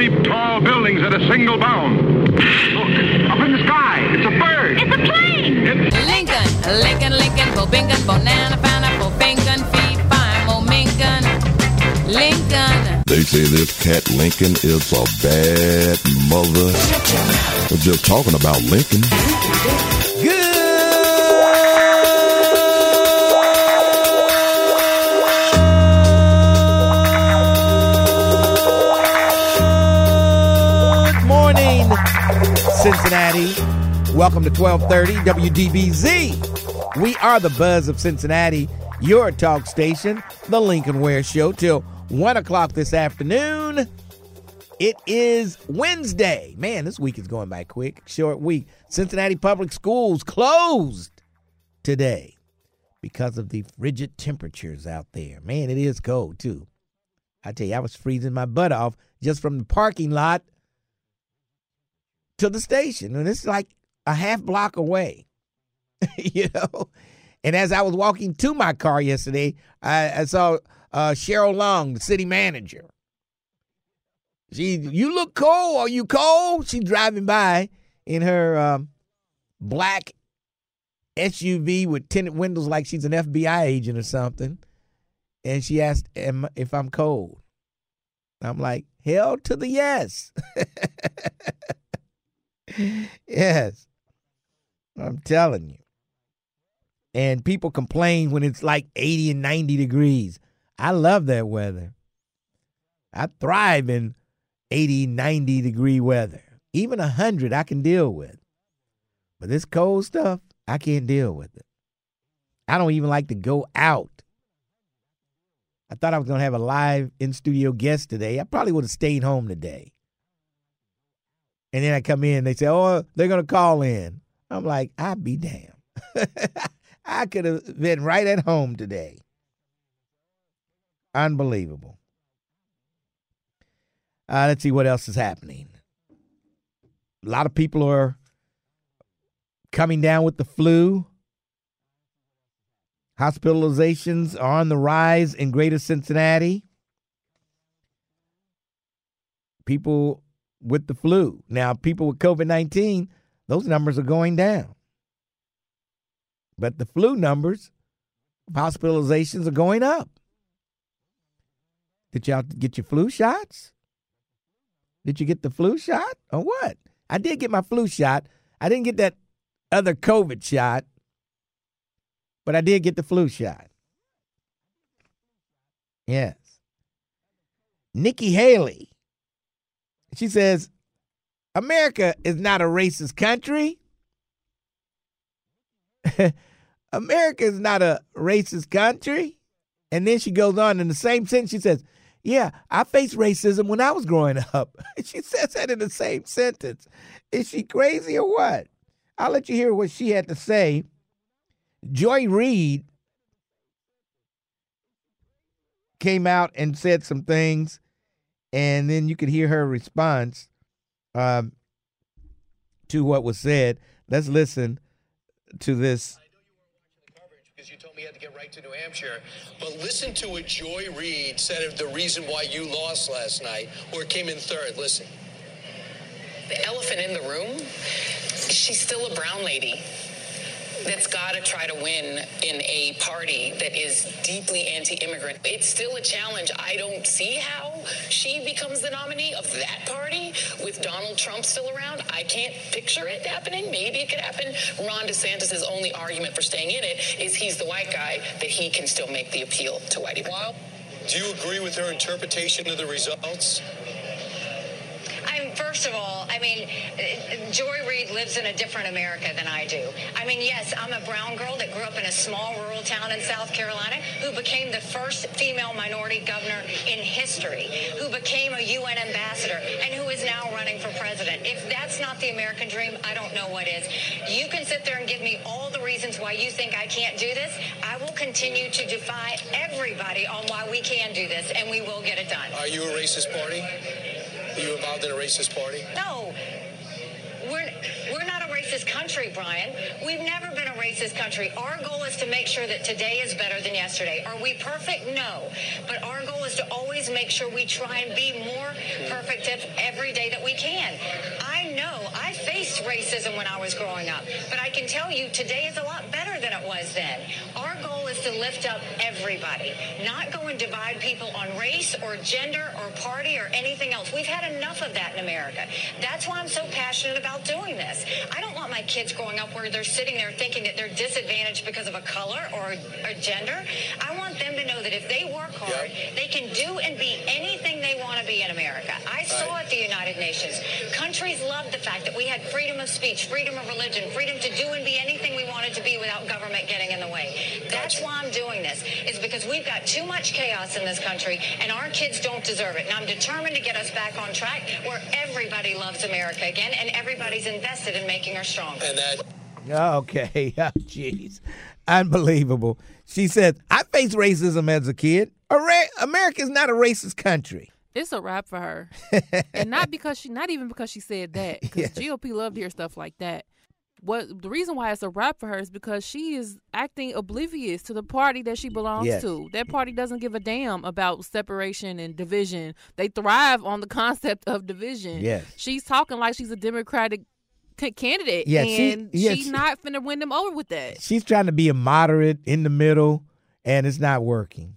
leap tall buildings at a single bound. Look, up in the sky. It's a bird. It's a plane. It's Lincoln, Lincoln, Lincoln, Bobingan, Bonana, Fana, Bobingan, Fee, Fine, Momingan, Lincoln. They say this cat Lincoln is a bad mother. We're just talking about Lincoln. Cincinnati. Welcome to 1230 WDBZ. We are the buzz of Cincinnati, your talk station, the Lincoln Ware Show, till 1 o'clock this afternoon. It is Wednesday. Man, this week is going by quick. Short week. Cincinnati Public Schools closed today because of the frigid temperatures out there. Man, it is cold, too. I tell you, I was freezing my butt off just from the parking lot to the station, and it's like a half block away, you know. And as I was walking to my car yesterday, I, I saw uh, Sheryl Long, the city manager. She, you look cold. Are you cold? She's driving by in her um, black SUV with tinted windows, like she's an FBI agent or something. And she asked if I'm cold. I'm like, hell to the yes. yes. I'm telling you. And people complain when it's like 80 and 90 degrees. I love that weather. I thrive in 80, 90 degree weather. Even 100 I can deal with. But this cold stuff, I can't deal with it. I don't even like to go out. I thought I was going to have a live in studio guest today. I probably would have stayed home today. And then I come in, they say, oh, they're going to call in. I'm like, I'd be damned. I could have been right at home today. Unbelievable. Uh, let's see what else is happening. A lot of people are coming down with the flu. Hospitalizations are on the rise in greater Cincinnati. People with the flu. Now, people with COVID 19, those numbers are going down. But the flu numbers, of hospitalizations are going up. Did y'all get your flu shots? Did you get the flu shot or what? I did get my flu shot. I didn't get that other COVID shot, but I did get the flu shot. Yes. Nikki Haley. She says, America is not a racist country. America is not a racist country. And then she goes on in the same sentence, she says, Yeah, I faced racism when I was growing up. she says that in the same sentence. Is she crazy or what? I'll let you hear what she had to say. Joy Reid came out and said some things, and then you could hear her response um, to what was said. Let's listen to this. I know you weren't the garbage because you told me you had to get right to New Hampshire. But listen to what Joy Reid said of the reason why you lost last night or came in third. Listen. The elephant in the room, she's still a brown lady that's got to try to win in a party that is deeply anti-immigrant. It's still a challenge. I don't see how she becomes the nominee of that party with Donald Trump still around. I can't picture it happening. Maybe it could happen. Ron DeSantis' only argument for staying in it is he's the white guy that he can still make the appeal to white people. Do you agree with her interpretation of the results? First of all, I mean, Joy Reid lives in a different America than I do. I mean, yes, I'm a brown girl that grew up in a small rural town in South Carolina who became the first female minority governor in history, who became a UN ambassador, and who is now running for president. If that's not the American dream, I don't know what is. You can sit there and give me all the reasons why you think I can't do this. I will continue to defy everybody on why we can do this, and we will get it done. Are you a racist party? Are you involved in a racist party? No, we're we're not a racist country, Brian. We've never been a racist country. Our goal is to make sure that today is better than yesterday. Are we perfect? No. But our goal is to always make sure we try and be more perfect every day that we can. I know I faced racism when I was growing up, but I can tell you today is a lot better than it was then. Our goal is to lift up everybody, not go and divide people on race or gender or party or anything else. We've had enough of that in America. That's why I'm so passionate about doing this. I don't want my kids growing up where they're sitting there thinking that they're disadvantaged because of a color or a gender. I want them to know that if they work hard, yep. they can do and be anything they want to be in America. I saw at the United Nations, countries love the fact that we had freedom of speech, freedom of religion, freedom to do and be anything we wanted to be without government getting in the way. That's why I'm doing this, is because we've got too much chaos in this country and our kids don't deserve it. And I'm determined to get us back on track where everybody loves America again and everybody's invested in making her strong. And that. Okay, oh, jeez. Unbelievable. She said, I faced racism as a kid. America is not a racist country. It's a wrap for her, and not because she, not even because she said that. Because yeah. GOP love to hear stuff like that. What the reason why it's a wrap for her is because she is acting oblivious to the party that she belongs yes. to. That party doesn't give a damn about separation and division. They thrive on the concept of division. Yes. She's talking like she's a Democratic candidate, yeah, and she, yeah, she's she, not finna win them over with that. She's trying to be a moderate in the middle, and it's not working.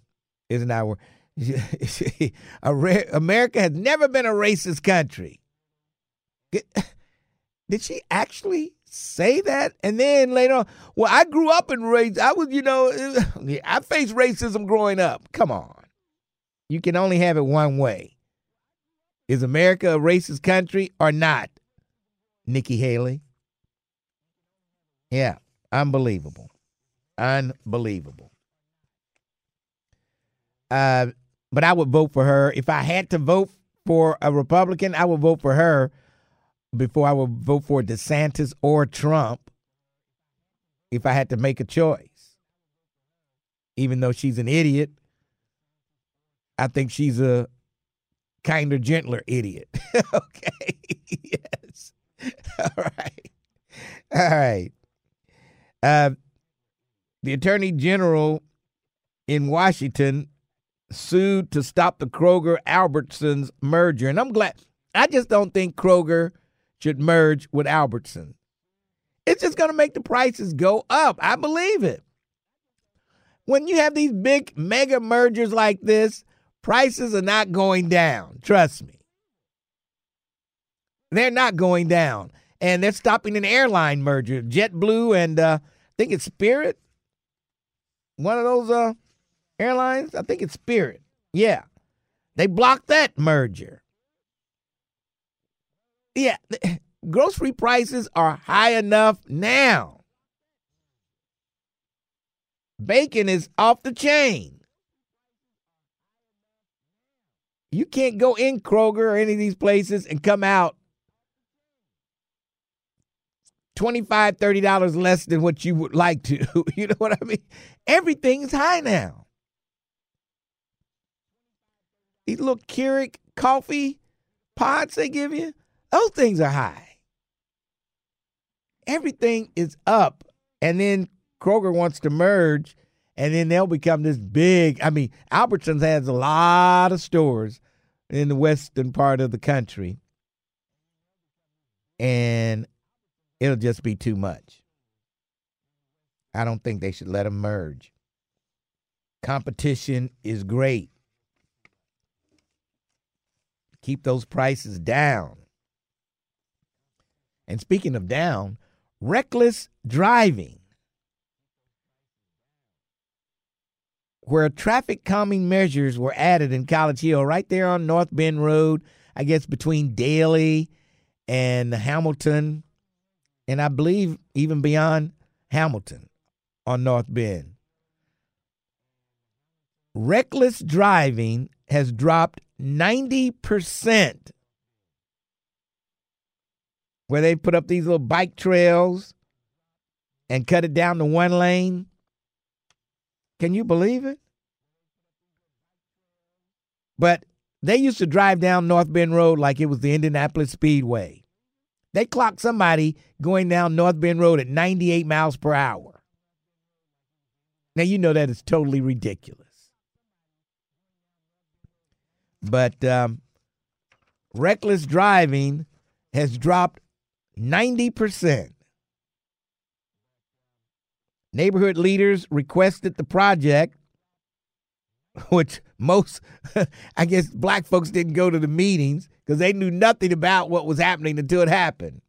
It's not working. America has never been a racist country. Did she actually say that? And then later on, well, I grew up in race. I was, you know, I faced racism growing up. Come on. You can only have it one way. Is America a racist country or not? Nikki Haley. Yeah, unbelievable. Unbelievable. Uh, but I would vote for her. If I had to vote for a Republican, I would vote for her before I would vote for DeSantis or Trump if I had to make a choice. Even though she's an idiot, I think she's a kinder, gentler idiot. okay. yes. All right. All right. Uh, the Attorney General in Washington sued to stop the Kroger Albertsons merger. And I'm glad, I just don't think Kroger should merge with Albertson. It's just going to make the prices go up. I believe it. When you have these big mega mergers like this, prices are not going down. Trust me. They're not going down. And they're stopping an airline merger. JetBlue and uh, I think it's Spirit. One of those uh, Airlines, I think it's Spirit. Yeah. They blocked that merger. Yeah, grocery prices are high enough now. Bacon is off the chain. You can't go in Kroger or any of these places and come out $25, $30 less than what you would like to. you know what I mean? Everything's high now. These little Keurig coffee pods they give you, those things are high. Everything is up. And then Kroger wants to merge, and then they'll become this big. I mean, Albertsons has a lot of stores in the western part of the country, and it'll just be too much. I don't think they should let them merge. Competition is great keep those prices down. And speaking of down, reckless driving, where traffic calming measures were added in College Hill, right there on North Bend Road, I guess between Daly and Hamilton, and I believe even beyond Hamilton on North Bend. Reckless driving has dropped 90% where they put up these little bike trails and cut it down to one lane. Can you believe it? But they used to drive down North Bend Road like it was the Indianapolis Speedway. They clocked somebody going down North Bend Road at 98 miles per hour. Now, you know that is totally ridiculous. But um, reckless driving has dropped 90%. Neighborhood leaders requested the project, which most, I guess, black folks didn't go to the meetings because they knew nothing about what was happening until it happened.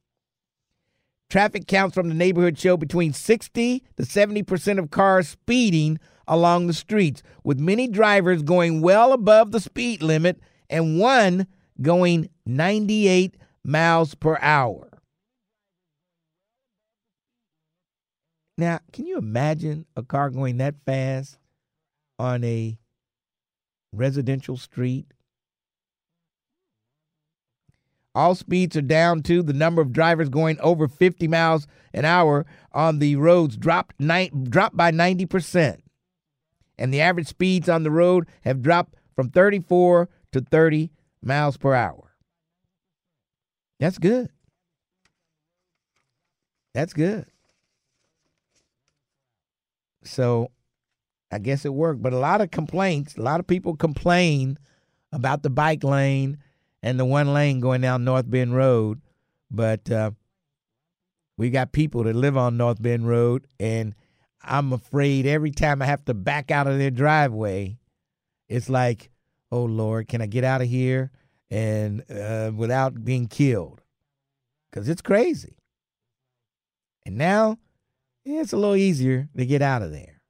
Traffic counts from the neighborhood show between 60 to 70% of cars speeding along the streets, with many drivers going well above the speed limit and one going 98 miles per hour. Now, can you imagine a car going that fast on a residential street? All speeds are down too. The number of drivers going over 50 miles an hour on the roads dropped, ni- dropped by 90%. And the average speeds on the road have dropped from 34 to 30 miles per hour. That's good. That's good. So I guess it worked. But a lot of complaints, a lot of people complain about the bike lane and the one lane going down North Bend Road. But uh, we got people that live on North Bend Road, and I'm afraid every time I have to back out of their driveway, it's like, oh Lord, can I get out of here and uh, without being killed? Because it's crazy. And now yeah, it's a little easier to get out of there.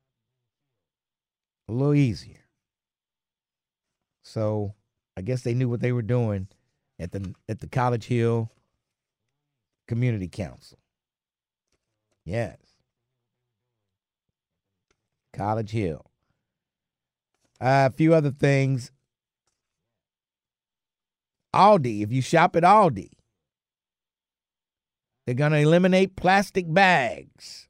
A little easier. So I guess they knew what they were doing at the at the College Hill Community Council. Yes. College Hill. Uh, a few other things. Aldi, if you shop at Aldi, they're going to eliminate plastic bags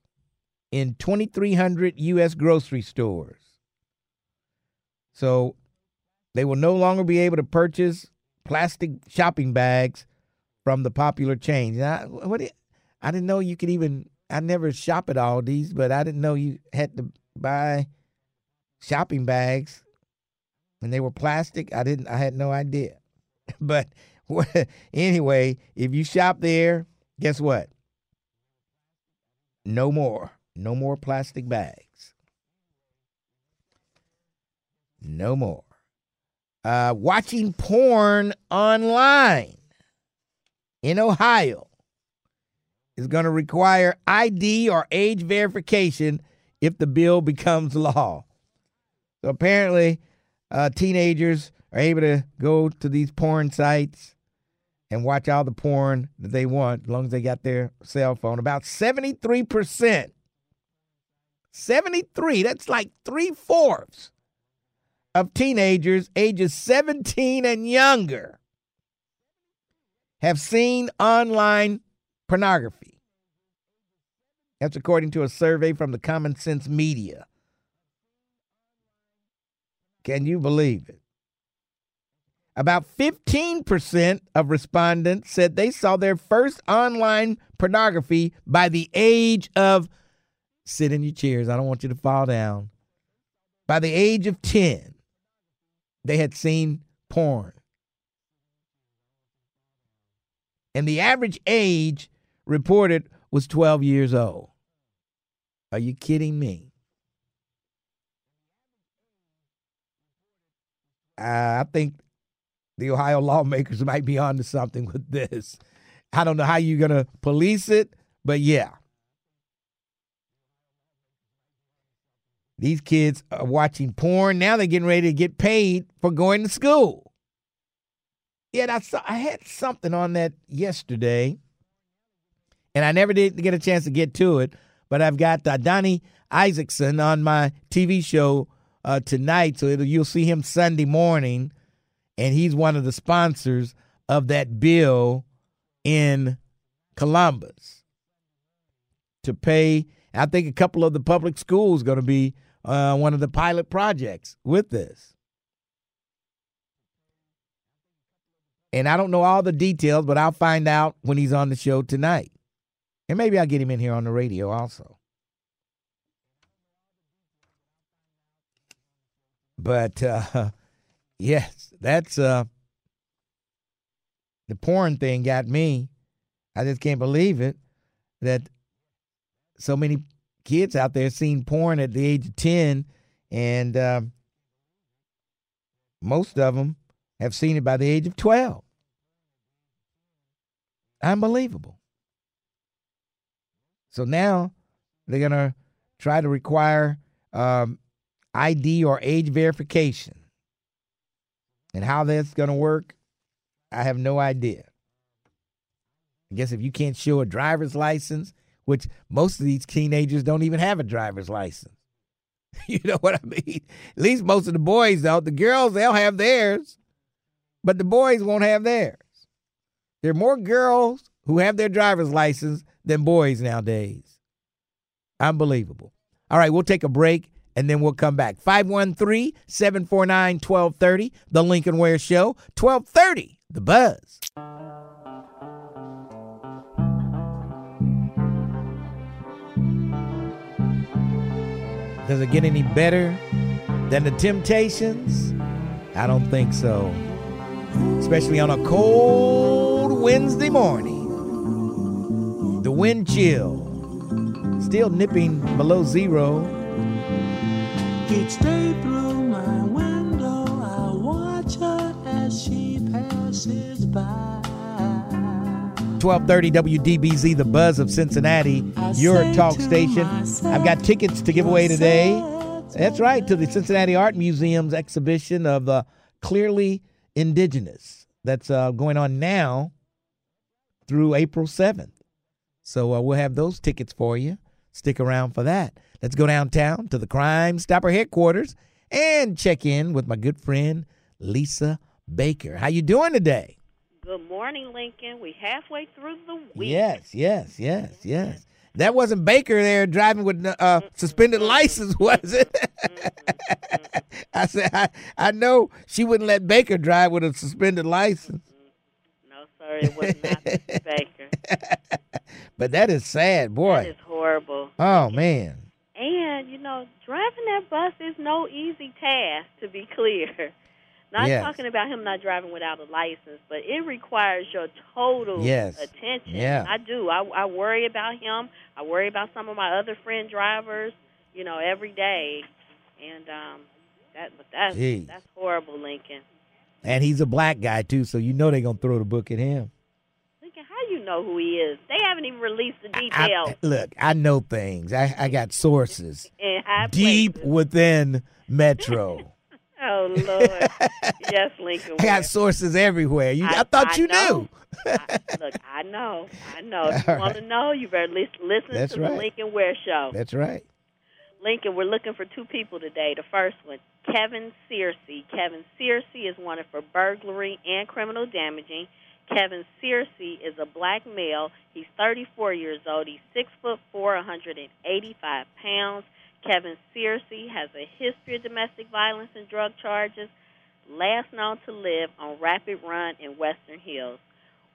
in 2,300 U.S. grocery stores. So they will no longer be able to purchase plastic shopping bags from the popular chains. I, what, I didn't know you could even, I never shop at Aldi's, but I didn't know you had to buy shopping bags and they were plastic. I didn't, I had no idea. but anyway, if you shop there, guess what? No more. No more plastic bags. No more. Uh, watching porn online in Ohio is going to require ID or age verification if the bill becomes law. So apparently, uh, teenagers are able to go to these porn sites and watch all the porn that they want as long as they got their cell phone. About 73% 73, that's like three fourths of teenagers ages 17 and younger have seen online pornography. That's according to a survey from the Common Sense Media. Can you believe it? About 15% of respondents said they saw their first online pornography by the age of Sit in your chairs. I don't want you to fall down. By the age of 10, they had seen porn. And the average age reported was 12 years old. Are you kidding me? Uh, I think the Ohio lawmakers might be onto something with this. I don't know how you're going to police it, but yeah. These kids are watching porn. Now they're getting ready to get paid for going to school. Yeah, I, saw, I had something on that yesterday, and I never did get a chance to get to it. But I've got uh, Donnie Isaacsohn on my TV show uh, tonight, so you'll see him Sunday morning, and he's one of the sponsors of that bill in Columbus to pay. I think a couple of the public schools going to be uh, one of the pilot projects with this. And I don't know all the details, but I'll find out when he's on the show tonight. And maybe I'll get him in here on the radio also. But uh, yes, that's uh, the porn thing got me. I just can't believe it that so many kids out there seen porn at the age of 10 and um, most of them have seen it by the age of 12 unbelievable so now they're going to try to require um, id or age verification and how that's going to work i have no idea i guess if you can't show a driver's license which most of these teenagers don't even have a driver's license. You know what I mean? At least most of the boys don't. The girls, they'll have theirs, but the boys won't have theirs. There are more girls who have their driver's license than boys nowadays. Unbelievable. All right, we'll take a break and then we'll come back. 513 749 1230, The Lincoln Ware Show, 1230, The Buzz. Does it get any better than the Temptations? I don't think so. Especially on a cold Wednesday morning. Wind chill still nipping below zero. Each day through my window, I watch her as she passes by. 1230 WDBZ, the buzz of Cincinnati, your talk station. I've got tickets to give away today. That's right, to the Cincinnati Art Museum's exhibition of uh, Clearly Indigenous. That's uh, going on now through April 7th. So uh, we'll have those tickets for you. Stick around for that. Let's go downtown to the Crime Stopper headquarters and check in with my good friend Lisa Baker. How you doing today? Good morning, Lincoln. We halfway through the week. Yes, yes, yes, yes. That wasn't Baker there driving with uh, suspended license, was it? I said, I, I know she wouldn't let Baker drive with a suspended license. Sir, it was not Mr. Baker. but that is sad, boy. That is horrible. Oh man. And you know, driving that bus is no easy task. To be clear. Not Yes. talking about him not driving without a license, but it requires your total Yes. attention. Yeah. I do. I, I worry about him. I worry about some of my other friend drivers. You know, every day, and um, that but that's Gee. that's horrible, Lincoln. And he's a black guy too, so you know they're gonna throw the book at him. Lincoln, how you know who he is? They haven't even released the I, details look, I know things. I, I got sources deep places. within Metro. Oh Lord, yes, Lincoln. I got sources everywhere. You, I, thought you knew. I, look, I know, I know. If you All want to know, you better listen, listen That's to right. the Lincoln Ware Show. That's right. Lincoln, we're looking for two people today. The first one, Kevin Searcy. Kevin Searcy is wanted for burglary and criminal damaging. Kevin Searcy is a black male. He's 34 years old. He's six foot four, 185 pounds. Kevin Searcy has a history of domestic violence and drug charges. Last known to live on Rapid Run in Western Hills.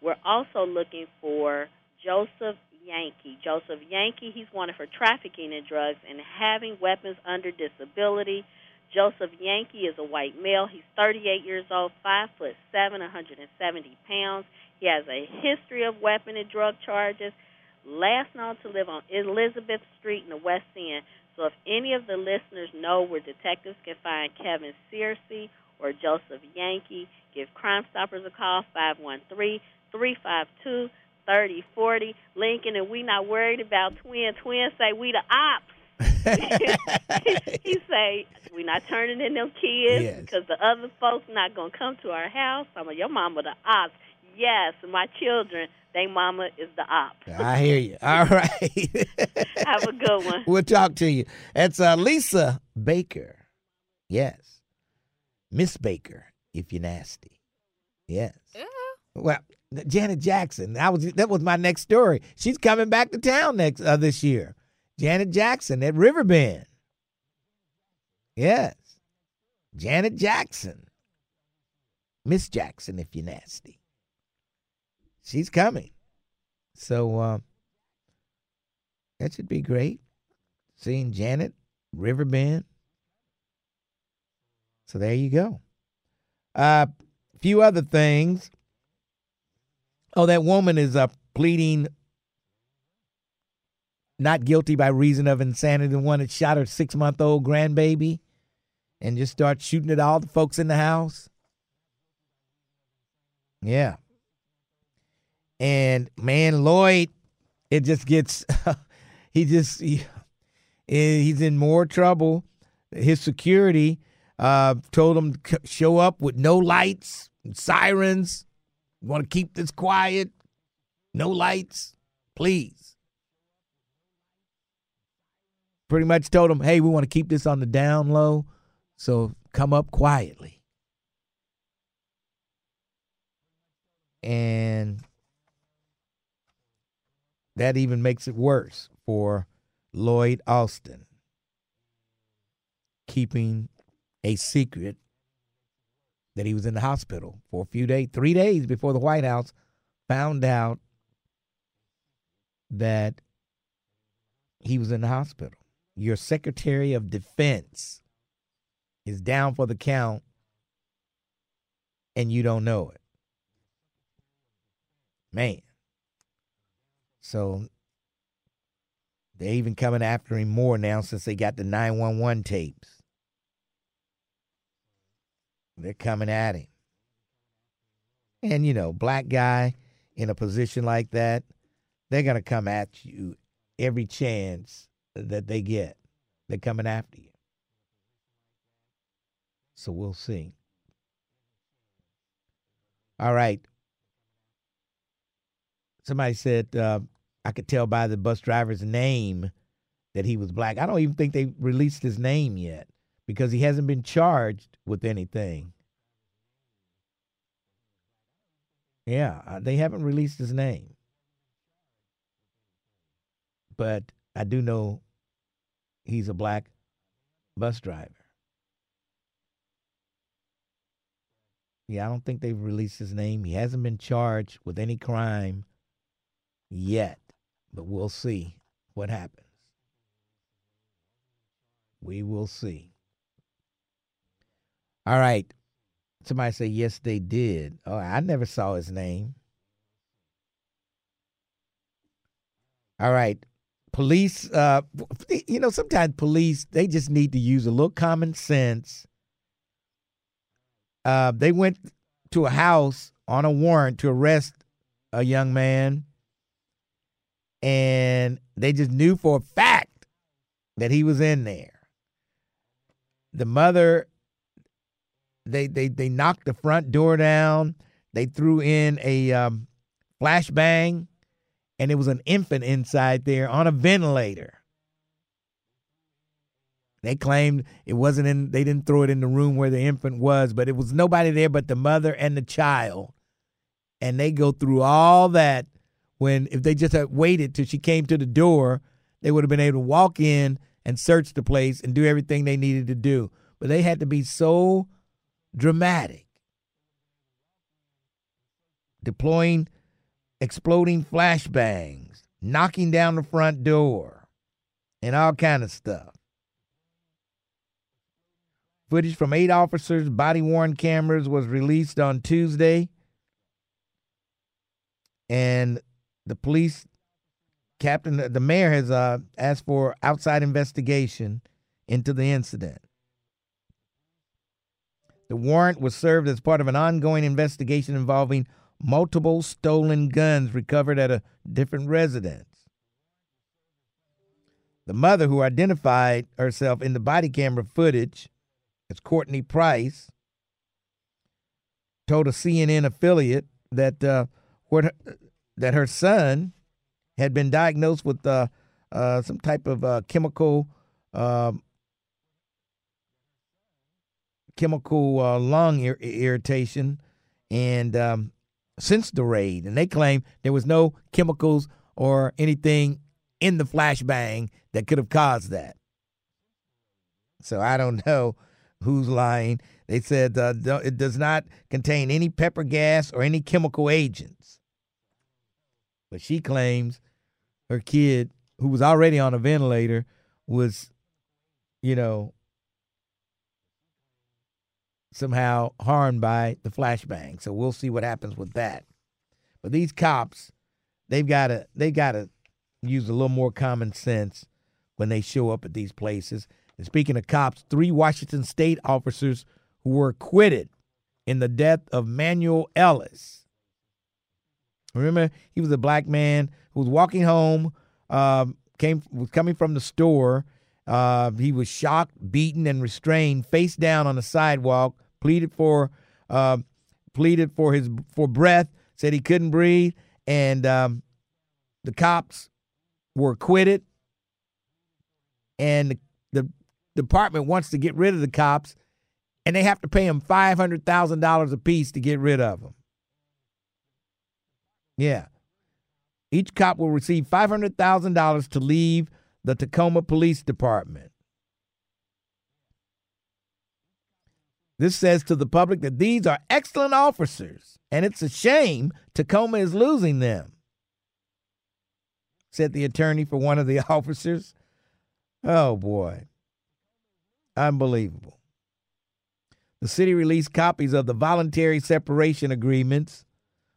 We're also looking for Joseph Yankee. Joseph Yankee, he's wanted for trafficking in drugs and having weapons under disability. Joseph Yankee is a white male. He's 38 years old, 5 foot 7, 170 pounds. He has a history of weapon and drug charges. Last known to live on Elizabeth Street in the West End. So if any of the listeners know where detectives can find Kevin Searcy or Joseph Yankee, give Crime Stoppers a call, 513 352 3040. Lincoln, and we not worried about twin. Twin say we the ops. he say we not turning in them kids Yes. because the other folks not gonna come to our house. I'm like, your mama the ops. Yes, my children, they mama is the ops. I hear you. All right. Have a good one. we'll talk to you. It's uh, Lisa Baker. Yes. Miss Baker, if you're nasty. Yes. Yeah. Well, Janet Jackson. That was that was my next story. She's coming back to town next uh, this year. Janet Jackson at Riverbend. Yes. Janet Jackson. Miss Jackson, if you're nasty. she's coming. So uh, that should be great. Seeing Janet, Riverbend. So there you go. A uh, few other things. Oh, that woman is uh, pleading not guilty by reason of insanity. The one that shot her six month old grandbaby and just start shooting at all the folks in the house. Yeah. And man, Lloyd, it just gets, he just, he, he's in more trouble. His security uh, told him to show up with no lights, sirens. Want to keep this quiet? No lights, please. Pretty much told him, hey, we want to keep this on the down low, so come up quietly. And that even makes it worse for Lloyd Austin, keeping a secret that he was in the hospital for a few days, three days before the White House found out that he was in the hospital. Your Secretary of Defense is down for the count and you don't know it. Man. So they're even coming after him more now since they got the 911 tapes. They're coming at him. And, you know, black guy in a position like that, they're going to come at you every chance that they get. They're coming after you. So we'll see. All right. Somebody said uh, I could tell by the bus driver's name that he was black. I don't even think they released his name yet because he hasn't been charged with anything. Yeah, uh, they haven't released his name. But I do know he's a black bus driver. Yeah, I don't think they've released his name. He hasn't been charged with any crime yet, but we'll see what happens. We will see. All right. Somebody say, yes, they did. Oh, I never saw his name. All right. Police, uh, you know, sometimes police, they just need to use a little common sense. Uh, they went to a house on a warrant to arrest a young man, and they just knew for a fact that he was in there. The mother they they they knocked the front door down. They threw in a um, flashbang, and it was an infant inside there on a ventilator. They claimed it wasn't in. They didn't throw it in the room where the infant was, but it was nobody there but the mother and the child. And they go through all that. When if they just had waited till she came to the door, they would have been able to walk in and search the place and do everything they needed to do. But they had to be so dramatic. Deploying exploding flashbangs, knocking down the front door, and all kind of stuff. Footage from eight officers' body worn cameras was released on Tuesday. And the police captain, the mayor has uh, asked for outside investigation into the incident. The warrant was served as part of an ongoing investigation involving multiple stolen guns recovered at a different residence. The mother, who identified herself in the body camera footage as Courtney Price, told a CNN affiliate that uh, what that her son had been diagnosed with uh, uh, some type of uh, chemical um, chemical uh, lung ir- irritation and um, since the raid, and they claim there was no chemicals or anything in the flashbang that could have caused that. So I don't know who's lying. They said uh, it does not contain any pepper gas or any chemical agents. But she claims her kid, who was already on a ventilator, was, you know, somehow harmed by the flashbang. So we'll see what happens with that. But these cops, they've got to they got to use a little more common sense when they show up at these places. And speaking of cops, three Washington state officers who were acquitted in the death of Manuel Ellis. Remember, he was a black man who was walking home, um, came was coming from the store. Uh, he was shocked, beaten, and restrained, face down on the sidewalk. Pleaded for, uh, pleaded for his for breath. Said he couldn't breathe, and um, the cops were acquitted. And the, the department wants to get rid of the cops, and they have to pay him five hundred thousand dollars apiece to get rid of them. Yeah. Each cop will receive $500,000 to leave the Tacoma Police Department. This says to the public that these are excellent officers, and it's a shame Tacoma is losing them, said the attorney for one of the officers. Oh, boy. Unbelievable. The city released copies of the voluntary separation agreements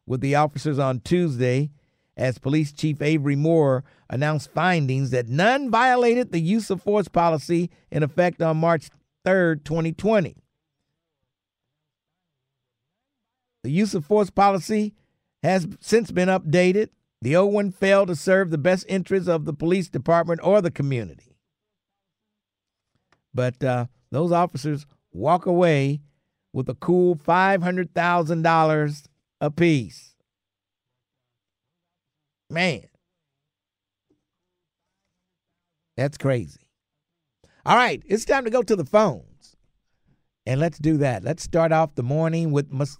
with the officers on Tuesday as Police Chief Avery Moore announced findings that none violated the use of force policy in effect on March 3, 2020. The use of force policy has since been updated. The old one failed to serve the best interests of the police department or the community. But uh, those officers walk away with a cool $500,000 apiece. Man, that's crazy. All right, it's time to go to the phones. And let's do that. Let's start off the morning with Mus-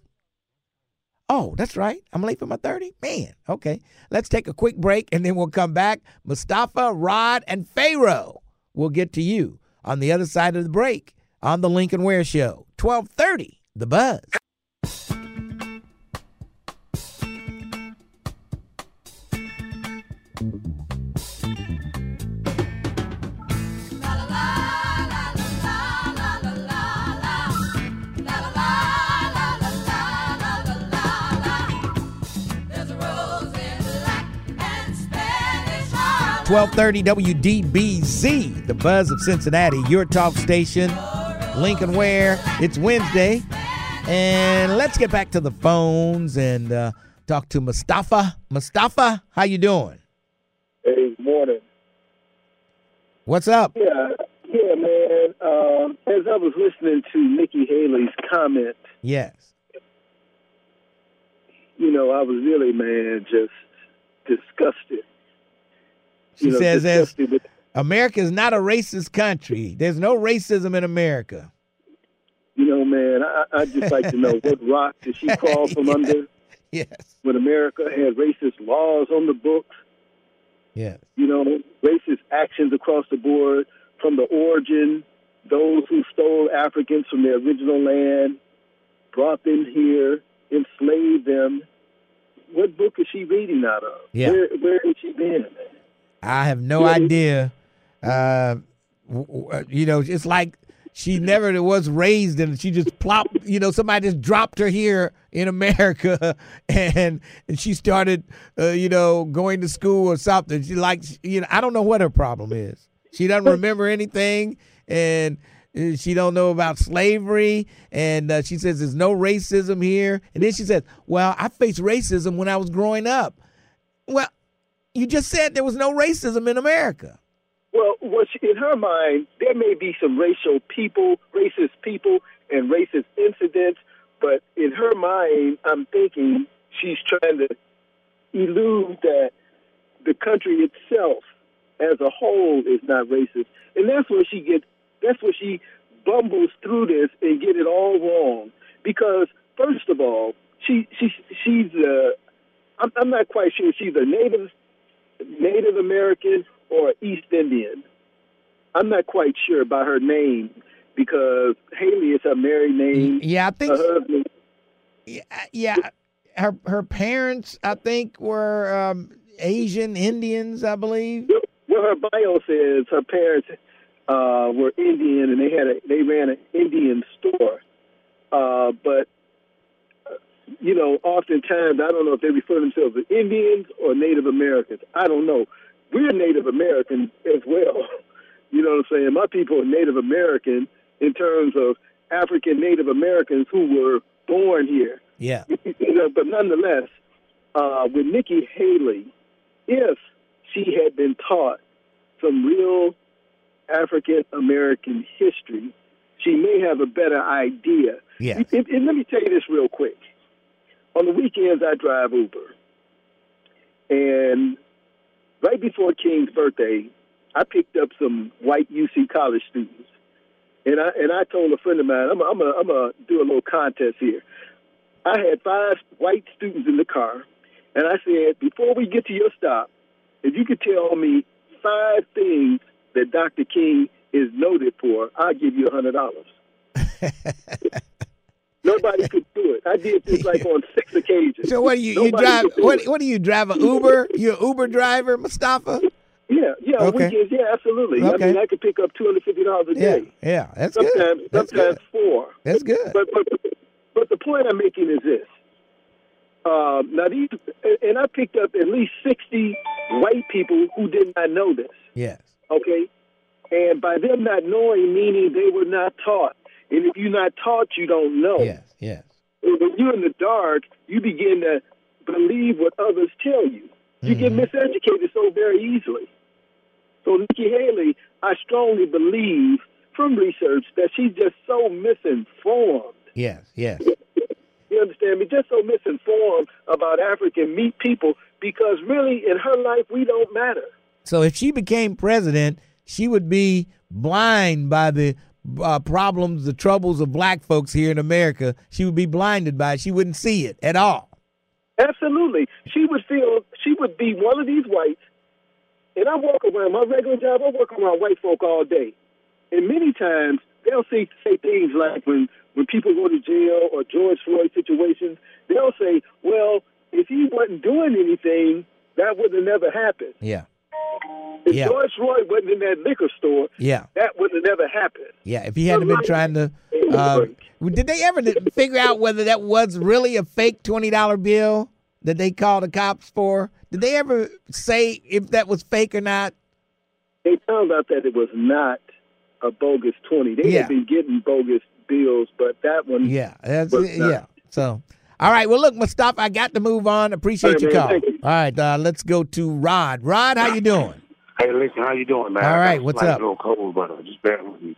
Oh, that's right. I'm late for my 30. Man, okay. Let's take a quick break and then we'll come back. Mustafa, Rod, and Pharaoh will get to you on the other side of the break on the Lincoln Ware Show. 1230, The Buzz. Twelve thirty WDBZ, the buzz of Cincinnati, your talk station, Lincoln Ware. It's Wednesday, and let's get back to the phones and uh, talk to Mustafa. Mustafa, how you doing? Hey, morning. What's up? Yeah, yeah, man. Um, as I was listening to Nikki Haley's comment, Yes. you know, I was really, man, just disgusted. She know, says as America is not a racist country. There's no racism in America. You know, man, I, I'd just like to know what rock did she crawl from under Yes. when America had racist laws on the books, Yes. you know, racist actions across the board from the origin, those who stole Africans from their original land, brought them here, enslaved them. What book is she reading out of? Yeah. Where, where has she been, man? I have no idea. Uh, w- you know, it's like she never was raised and she just plopped, you know, somebody just dropped her here in America and, and she started, uh, you know, going to school or something. She like, you know, I don't know what her problem is. She doesn't remember anything and uh, she don't know about slavery and uh, she says there's no racism here. And then she says, well, I faced racism when I was growing up. Well, you just said there was no racism in America. Well, in her mind, there may be some racial people, racist people, and racist incidents, but in her mind, I'm thinking she's trying to elude that the country itself, as a whole, is not racist, and that's where she gets. That's where she bumbles through this and get it all wrong. Because first of all, she she she's uh, I'm, I'm not quite sure she's a native Native American or East Indian. I'm not quite sure by her name because Haley is her married name. Yeah, I think. Her husband, Yeah, yeah. Her her parents, I think, were um, Asian Indians, I believe. Well, her bio says her parents uh, were Indian and they had a they ran an Indian store. Uh, but you know, oftentimes I don't know if they refer themselves as Indians or Native Americans. I don't know. We're Native American as well. You know what I'm saying? My people are Native American in terms of African Native Americans who were born here. Yeah. You know, but nonetheless, uh, with Nikki Haley, if she had been taught some real African American history, she may have a better idea. Yeah. And, and let me tell you this real quick. On the weekends, I drive Uber, and right before King's birthday, I picked up some white UC college students, and I and I told a friend of mine, I'm I'm a, I'm a do a little contest here. I had five white students in the car, and I said, before we get to your stop, if you could tell me five things that Dr. King is noted for, I'll give you a hundred dollars. Nobody could do it. I did this like on six occasions. So what do you you drive? do What what do you drive an Uber? You an Uber driver, Mustafa? Yeah, yeah, Okay. weekends, yeah, absolutely. I Okay. mean, I could pick up two hundred fifty dollars a Yeah, day. yeah, that's sometimes, good. That's sometimes good. four. That's good. But, but but the point I'm making is this. Um, now these, and I picked up at least sixty white people who did not know this. Yes. Okay, and by them not knowing, meaning they were not taught. And if you're not taught, you don't know. Yes. Yes. When you're in the dark, you begin to believe what others tell you. You get mm-hmm. miseducated so very easily. So Nikki Haley, I strongly believe from research that she's just so misinformed. Yes. Yes. You understand me? Just so misinformed about African meat people because really in her life we don't matter. So if she became president, she would be blind by the uh, problems, the troubles of black folks here in America. She would be blinded by it. She wouldn't see it at all. Absolutely. She would feel she would be one of these whites and I walk around my regular job, I work around white folk all day. And many times they'll say say things like when when people go to jail or George Floyd situations, they'll say, Well, if he wasn't doing anything, that would have never happened. Yeah. If Yeah. George Floyd wasn't in that liquor store, Yeah. that would have never happened. Yeah. If he hadn't been trying to, uh, did they ever figure out whether that was really a fake twenty dollar bill that they called the cops for? Did they ever say if that was fake or not? They found out that it was not a bogus twenty. They Yeah. had been getting bogus bills, but that one Yeah. That's yeah. So. All right. Well, look, Mustafa, I got to move on. Appreciate right, your man. call. You. All right. Uh, let's go to Rod. Rod, how you doing? Hey, listen, how you doing, man? All right, what's up? little cold, but uh, just bear with me.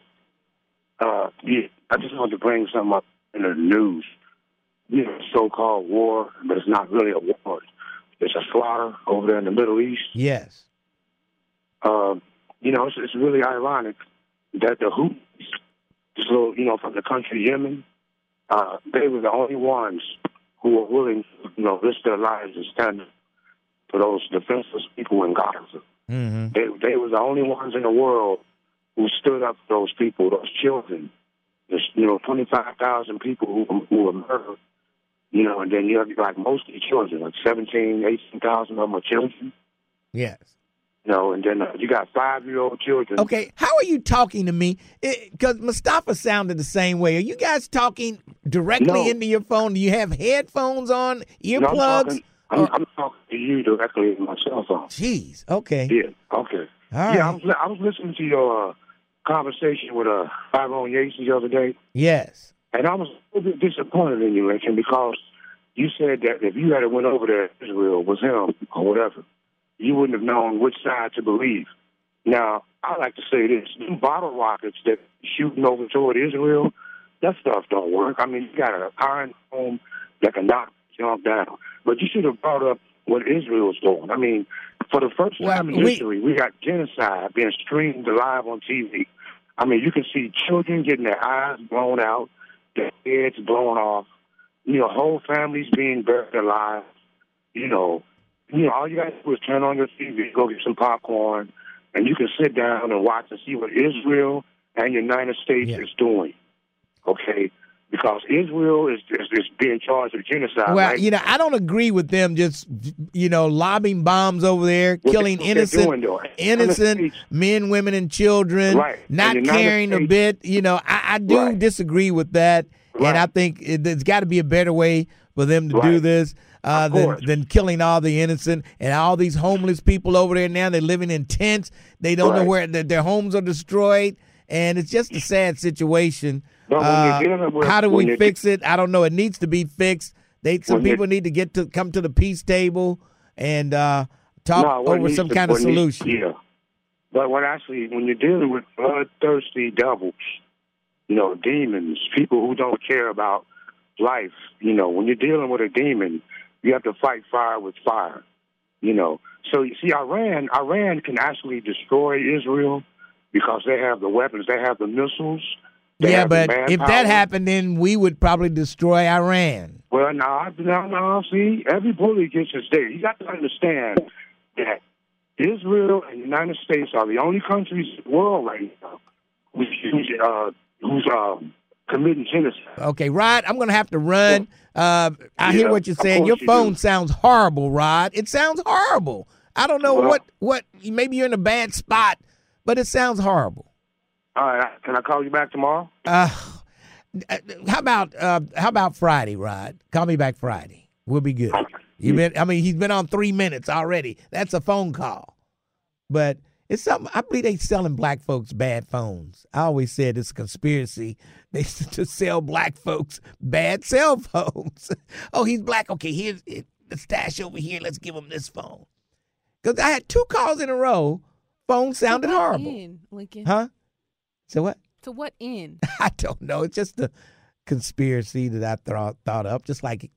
Uh, yeah, I just wanted to bring something up in the news. You know, so-called war, but it's not really a war. It's a slaughter over there in the Middle East. Yes. Uh, you know, it's, it's really ironic that the Houthis, this little, you know, from the country Yemen, uh, they were the only ones who were willing, to, you know, risk their lives and stand for those defenseless people in Gaza. Mm-hmm. They they was the only ones in the world who stood up for those people, those children. There's you know twenty five thousand people who who were murdered. You know, and then you have like mostly children, like seventeen, eighteen thousand of them are children. Yes. Know, and then uh, you got five year old children. Okay, how are you talking to me? Because Mustafa sounded the same way. Are you guys talking directly No. into your phone? Do you have headphones on, earplugs? No, I'm I'm, I'm talking to you directly in my cell phone. Jeez. Okay. Yeah. Okay. All yeah, I was I was listening to your uh, conversation with uh, Tyrone Yates the other day. Yes. And I was a little bit disappointed in you, Lincoln, because you said that if you had went over there, Israel was him or whatever, you wouldn't have known which side to believe. Now, I like to say this: them bottle rockets that shooting over toward Israel, that stuff don't work. I mean, you got an iron dome that can knock jump down, but you should have brought up what Israel was doing. I mean, for the first Well, time in we- history, we got genocide being streamed live on TV. I mean, you can see children getting their eyes blown out, their heads blown off, you know, whole families being buried alive. You know, you know, all you got to do is turn on your TV, go get some popcorn, and you can sit down and watch and see what Israel and United States is doing. Okay, because Israel is, is, is being charged with genocide. Well, right? you know, I don't agree with them just, you know, lobbing bombs over there, What killing they- innocent, doing, innocent men, women, and children, Right. not And the caring a bit. You know, I, I do Right. disagree with that, and I think it, there's got to be a better way for them to do this. Uh, than, than killing all the innocent and all these homeless people over there now. They're living in tents. They don't know where their, their homes are destroyed, and it's just a sad situation. But when you're Uh, with- how do we fix it? I don't know. It needs to be fixed. They some people need to get to come to the peace table and uh, talk No, over some to- kind of what needs- solution. yeah. But what actually, when you're dealing with bloodthirsty devils, you know, demons, people who don't care about life, you know, when you're dealing with a demon, you have to fight fire with fire, you know. So you see, Iran, Iran can actually destroy Israel because they have the weapons, they have the missiles. They Yeah, but if that happened, then we would probably destroy Iran. Well, now, now, now, see, every bully gets his day. You got to understand that Israel and the United States are the only countries in the world right now who's, who's, uh, who's um, committing genocide. Okay, Rod, I'm going to have to run. Uh, I hear what you're saying. Your you phone do. sounds horrible, Rod. It sounds horrible. I don't know Well- what what. Maybe you're in a bad spot, but it sounds horrible. All right, can I call you back tomorrow? Uh, how about uh, how about Friday, Rod? Call me back Friday. We'll be good. You been? I mean, he's been on three minutes already. That's a phone call, but it's something. I believe they selling black folks bad phones. I always said it's a conspiracy. They to sell black folks bad cell phones. oh, he's black. Okay, here's eh, the stash over here. Let's give him this phone. Because I had two calls in a row. Phone sounded to what horrible. End, Lincoln? Huh? So what? To what end? I don't know. It's just a conspiracy that I thought thought up, just like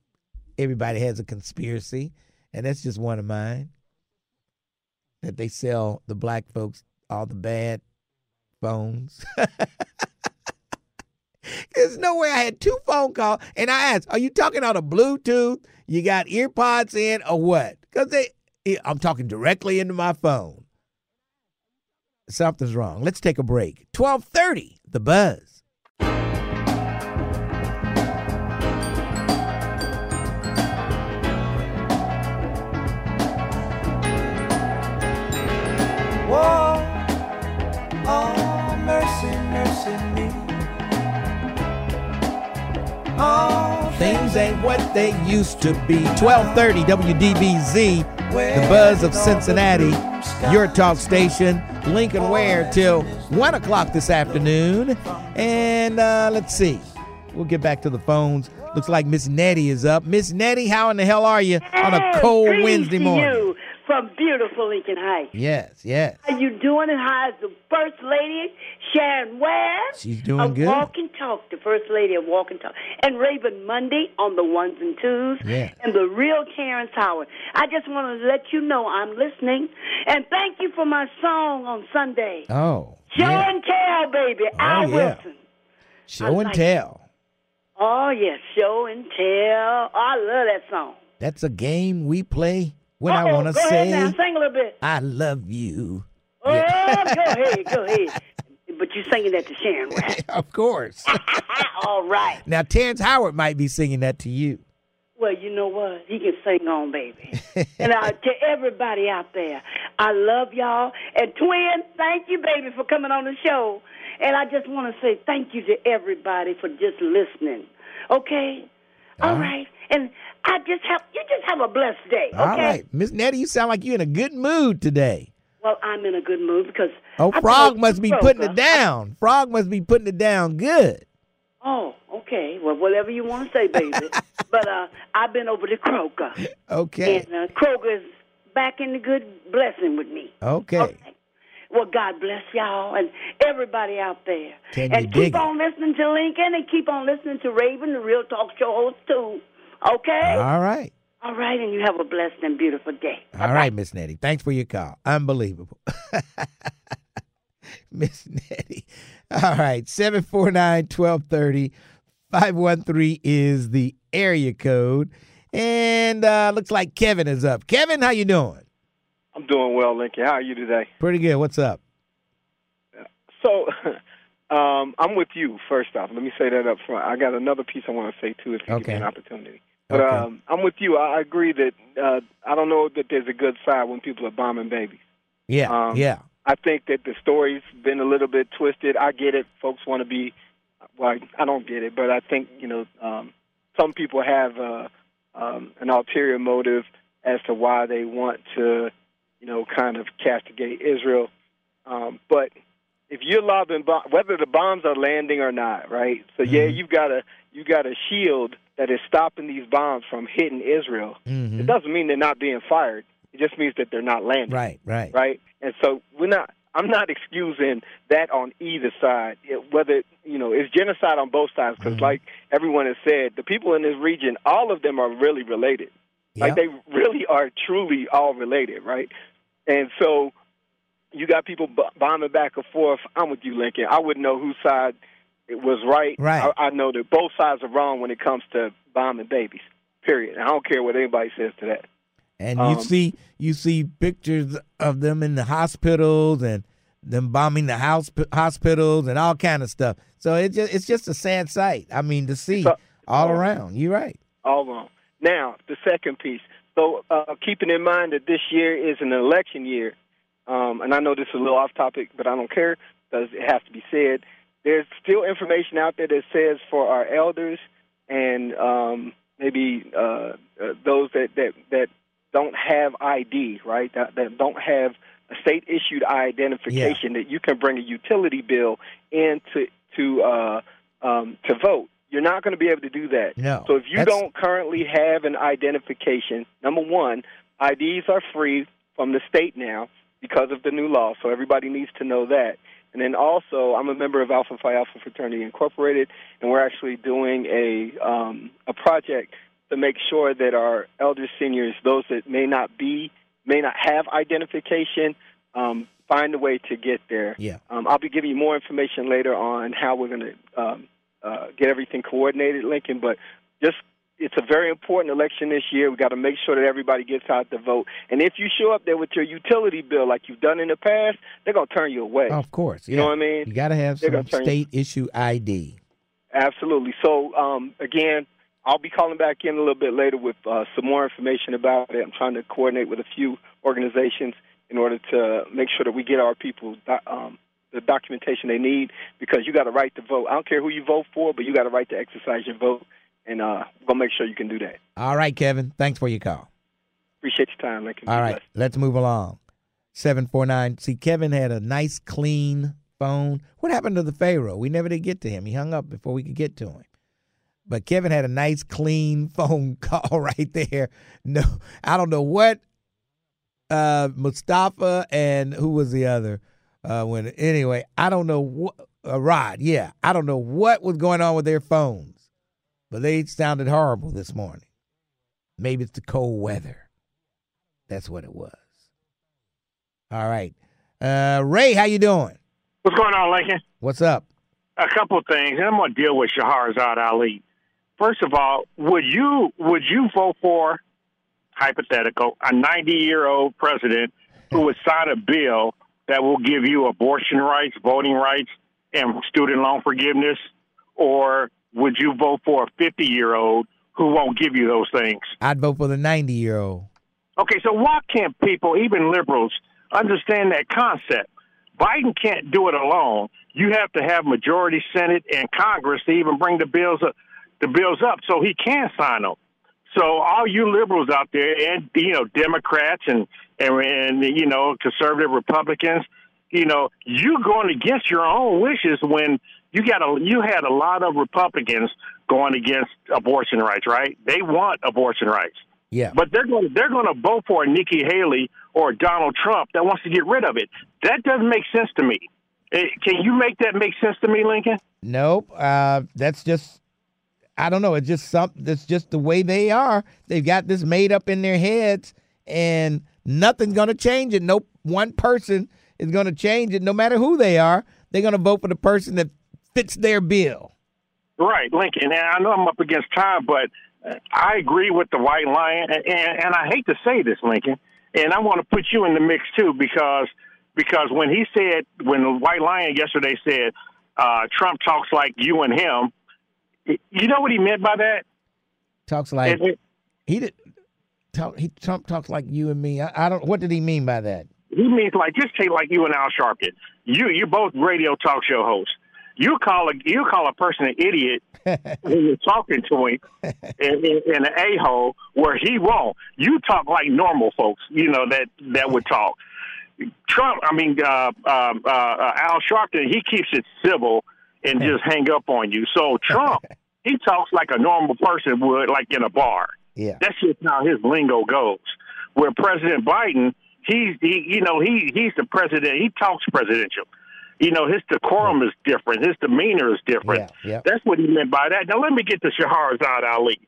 everybody has a conspiracy, and that's just one of mine. That they sell the black folks all the bad phones. There's no way I had two phone calls, and I asked, "Are you talking on a Bluetooth? You got earpods in, or what?" Because they, eh, I'm talking directly into my phone. Something's wrong. Let's take a break. Twelve thirty. The Buzz. Things ain't what they used to be. 1230 WDBZ, the buzz of Cincinnati, your talk station. Lincoln Ware till 1 o'clock this afternoon. And uh, let's see. We'll get back to the phones. Looks like Miss Nettie is up. Miss Nettie, how in the hell are you on a cold greetings Wednesday morning? you from beautiful Lincoln Heights. Yes, yes. How you doing? And how's the First Lady, Sharon Ware? She's doing of good. Walk and Talk, the First Lady of Walk and Talk. And Raven Monday on the ones and twos. Yeah. And the real Terrence Howard. I just want to let you know I'm listening. And thank you for my song on Sunday. Oh, Show yeah. and tell, baby. Oh, Al yeah. Wilson. Show and tell. Oh, yes. Show and tell. Oh, I love that song. That's a game we play when I Uh-oh, want to say, ahead now. Sing a little bit. I love you. Oh, go ahead, go ahead. But you're singing that to Sharon, right? of course. All right. Now, Terrence Howard might be singing that to you. Well, you know what? He can sing on, baby. and uh, to everybody out there, I love y'all. And Twin, thank you, baby, for coming on the show. And I just want to say thank you to everybody for just listening. Okay? All All right. And I just have you just have a blessed day. Okay. All right. Miss Nettie, you sound like you're in a good mood today. Well, I'm in a good mood because Oh, I Frog must be Kroger- putting it down. Frog must be putting it down good. Oh, okay. Well, whatever you want to say, baby. but uh, I've been over to Kroger. Okay. And uh, Kroger's back in the good blessing with me. Okay. Well, God bless y'all and everybody out there. Can and keep it? on listening to Lincoln and keep on listening to Raven, the Real Talk Show host, too. Okay? All right. All right, and you have a blessed and beautiful day. All right, Miss Nettie. Thanks for your call. Unbelievable. Miss Nettie. All right. 749-1230. 513 is the area code. And uh looks like Kevin is up. Kevin, how you doing? I'm doing well, Lincoln. How are you today? Pretty good. What's up? So, Um, I'm with you. First off, let me say that up front. I got another piece I want to say too, if you give Okay. me an opportunity. But Okay. um, I'm with you. I agree that uh, I don't know that there's a good side when people are bombing babies. Yeah, Um, yeah. I think that the story's been a little bit twisted. I get it. Folks want to be, well, I don't get it, but I think you know um, some people have uh, um, an ulterior motive as to why they want to, you know, kind of castigate Israel. Um, but if you're lobbing, bo- whether the bombs are landing or not, right? So yeah, you've got a you got a shield that is stopping these bombs from hitting Israel. Mhm. It doesn't mean they're not being fired. It just means that they're not landing Right, right. right? And so we're not. I'm not excusing that on either side. It, whether you know, it's genocide on both sides because, like everyone has said, the people in this region, all of them are really related. Like they really are truly all related, right? And so you got people b- bombing back and forth. I'm with you, Lincoln. I wouldn't know whose side it was right. Right. I, I know that both sides are wrong when it comes to bombing babies. Period. And I don't care what anybody says to that. And Um, you see you see pictures of them in the hospitals and them bombing the house hospitals and all kind of stuff. So it just it's just a sad sight. I mean to see all around. You're right. all wrong. Now, the second piece. So, uh, keeping in mind that this year is an election year, um, and I know this is a little off topic, but I don't care because it has to be said. There's still information out there that says for our elders and um, maybe uh, uh, those that, that that don't have ID, right? That, that don't have a state issued identification that you can bring a utility bill in to to uh, um, to vote. You're not going to be able to do that. No. So if you That's- don't currently have an identification, number one, IDs are free from the state now because of the new law. So everybody needs to know that. And then also, I'm a member of Alpha Phi Alpha Fraternity Incorporated, and we're actually doing a um, a project to make sure that our elder seniors, those that may not be, may not have identification, um, find a way to get there. Yeah. Um, I'll be giving you more information later on how we're going to um, uh, get everything coordinated, Lincoln. But just it's a very important election this year. We got to make sure that everybody gets out to vote. And if you show up there with your utility bill like you've done in the past, they're going to turn you away. Of course. You know what I mean? You got to have They're some gonna you- state issue ID. Absolutely. So um, again, I'll be calling back in a little bit later with uh, some more information about it. I'm trying to coordinate with a few organizations in order to make sure that we get our people um, the documentation they need because you got a right to vote. I don't care who you vote for, but you got a right to exercise your vote, and uh, we're gonna make sure you can do that. All right, Kevin. Thanks for your call. Appreciate your time, Lincoln. All blessed. let's move along. Seven four nine. See, Kevin had a nice, clean phone. What happened to the Pharaoh? We never did get to him. He hung up before we could get to him. But Kevin had a nice, clean phone call right there. No, I don't know what uh, Mustafa and who was the other. Uh, when anyway, I don't know what uh, Rod. Yeah, I don't know what was going on with their phones, but they sounded horrible this morning. Maybe it's the cold weather. That's what it was. All right, uh, Ray, how you doing? What's going on, Lincoln? What's up? A couple of things, and I'm going to deal with Shahrazad Ali. First of all, would you would you vote for hypothetical a 90 year old president who would sign a bill that will give you abortion rights, voting rights, and student loan forgiveness, or would you vote for a 50 year old who won't give you those things? I'd vote for the ninety-year-old. Okay, so why can't people, even liberals, understand that concept? Biden can't do it alone. You have to have majority Senate and Congress to even bring the bills up, the bills up, so he can sign them. So all you liberals out there, and you know Democrats and and, and you know conservative Republicans, you know you're going against your own wishes when you got a you had a lot of Republicans going against abortion rights, right? They want abortion rights. Yeah. But they're going to they're going to vote for Nikki Haley or Donald Trump that wants to get rid of it. That doesn't make sense to me. Eh, Can you make that make sense to me, Lincoln? Nope. Uh, that's just I don't know. It's just something. That's just the way they are. They've got this made up in their heads, and nothing's gonna change it. No one person is gonna change it, no matter who they are. They're gonna vote for the person that fits their bill. Right, Lincoln. And I know I'm up against time, but uh, I agree with the White Lion, and, and, and I hate to say this, Lincoln, and I want to put you in the mix too because because when he said when the White Lion yesterday said uh, Trump talks like you and him. You know what he meant by that? Talks like It- he did. Talk, he Trump talks like you and me. I, I don't. What did he mean by that? he means like just take like you and Al Sharpton. You you both radio talk show hosts. You call a you call a person an idiot when you're talking to him in, in, in an a hole where he won't. You talk like normal folks, you know that that would talk. Trump, I mean uh, um, uh, uh, Al Sharpton, he keeps it civil and just hang up on you. So Trump, he talks like a normal person would, like in a bar. Yeah. That's just how his lingo goes. Where President Biden, he's he, you know, he he's the president. He talks presidential. You know, his decorum is different. His demeanor is different. Yeah, yeah. That's what he meant by that. Now let me get to Shahrazad Ali,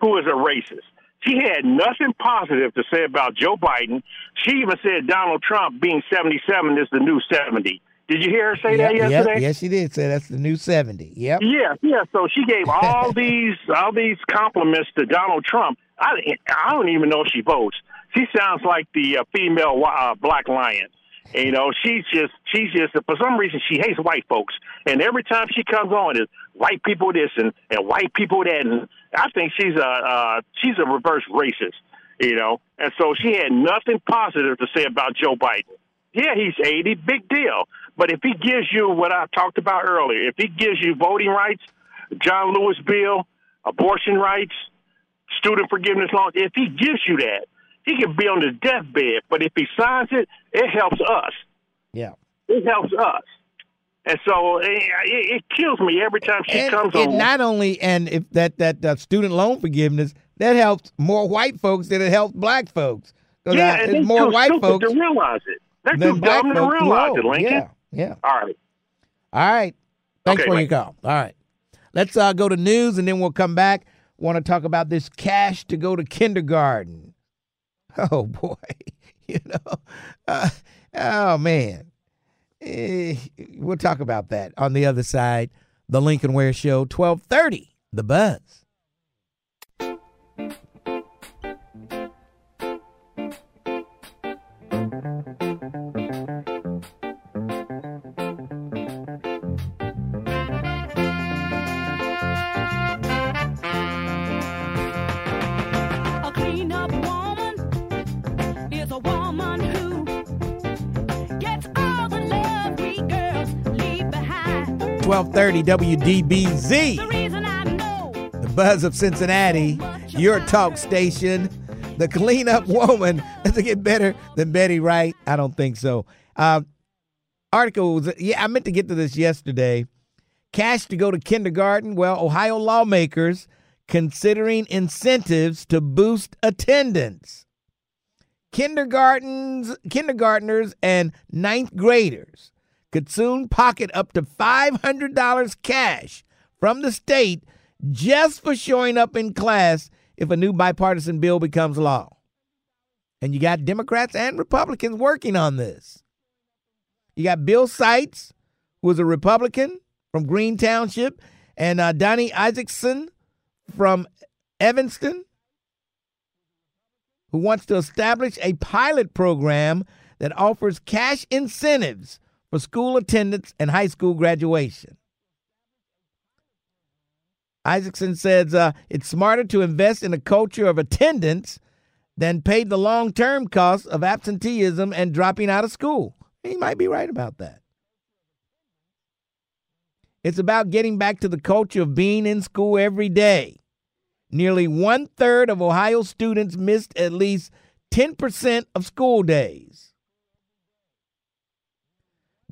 who is a racist. She had nothing positive to say about Joe Biden. She even said Donald Trump being 77 is the new 70. Did you hear her say yeah, that yesterday? yes, she did say that's the new seventy. Yep. Yeah, yeah. So she gave all these all these compliments to Donald Trump. I I don't even know if she votes. She sounds like the uh, female uh, black lion. And, you know, she's just she's just for some reason she hates white folks. And every time she comes on, is white people this and and white people that. And I think she's a uh, she's a reverse racist. You know, and so she had nothing positive to say about Joe Biden. Yeah, he's 80, big deal. But if he gives you what I talked about earlier, if he gives you voting rights, John Lewis bill, abortion rights, student forgiveness loans, if he gives you that, he can be on his deathbed. But if he signs it, it helps us. Yeah. It helps us. And so it, it, it kills me every time she And comes it on. not only and if that that uh, student loan forgiveness that helps more white folks than it helps black folks. yeah, uh, and it's more white folks to realize it. They're too dumb to realize low. it, Lincoln. Yeah, yeah. All right. All right. Thanks Okay, for your Mike. call. All right. Let's uh, go to news and then we'll come back. Want to talk about this cash to go to kindergarten. Oh boy, you know, uh, oh man. Eh, we'll talk about that on the other side. The Lincoln Ware Show, twelve thirty. The Buzz. 1230 WDBZ. The Buzz of Cincinnati, your talk station. The cleanup woman. Does it get better than Betty Wright? I don't think so. Uh, article was, yeah, I meant to get to this yesterday. Cash to go to kindergarten. Well, Ohio lawmakers considering incentives to boost attendance. Kindergartens, kindergartners and ninth graders could soon pocket up to $500 cash from the state just for showing up in class if a new bipartisan bill becomes law. And you got Democrats and Republicans working on this. You got Bill Seitz, who is a Republican from Green Township, and uh, Donnie Isaacsohn from Evanston, who wants to establish a pilot program that offers cash incentives for school attendance and high school graduation. Isaacsohn says uh, it's smarter to invest in a culture of attendance than pay the long term costs of absenteeism and dropping out of school. He might be right about that. It's about getting back to the culture of being in school every day. Nearly one third of Ohio students missed at least 10% of school days.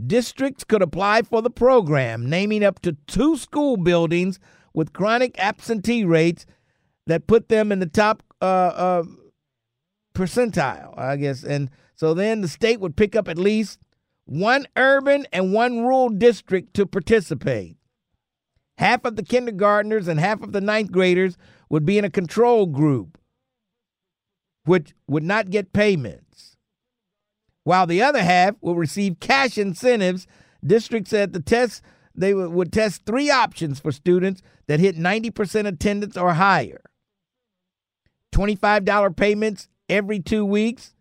Districts could apply for the program, naming up to two school buildings with chronic absentee rates that put them in the top uh, uh, percentile, I guess. And so then the state would pick up at least one urban and one rural district to participate. Half of the kindergartners and half of the ninth graders would be in a control group, which would not get payments. While the other half will receive cash incentives, districts said the test they would, would test three options for students that hit 90% attendance or higher. $25 payments every two weeks,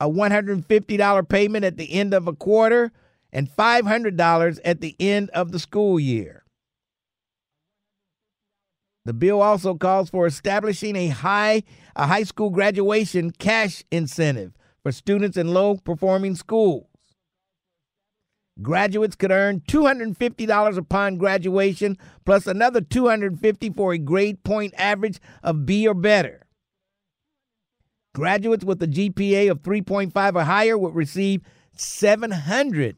a $150 payment at the end of a quarter, and $500 at the end of the school year. The bill also calls for establishing a high a high school graduation cash incentive for students in low performing schools. Graduates could earn $250 upon graduation plus another 250 for a grade point average of B or better. Graduates with a GPA of 3.5 or higher would receive $750.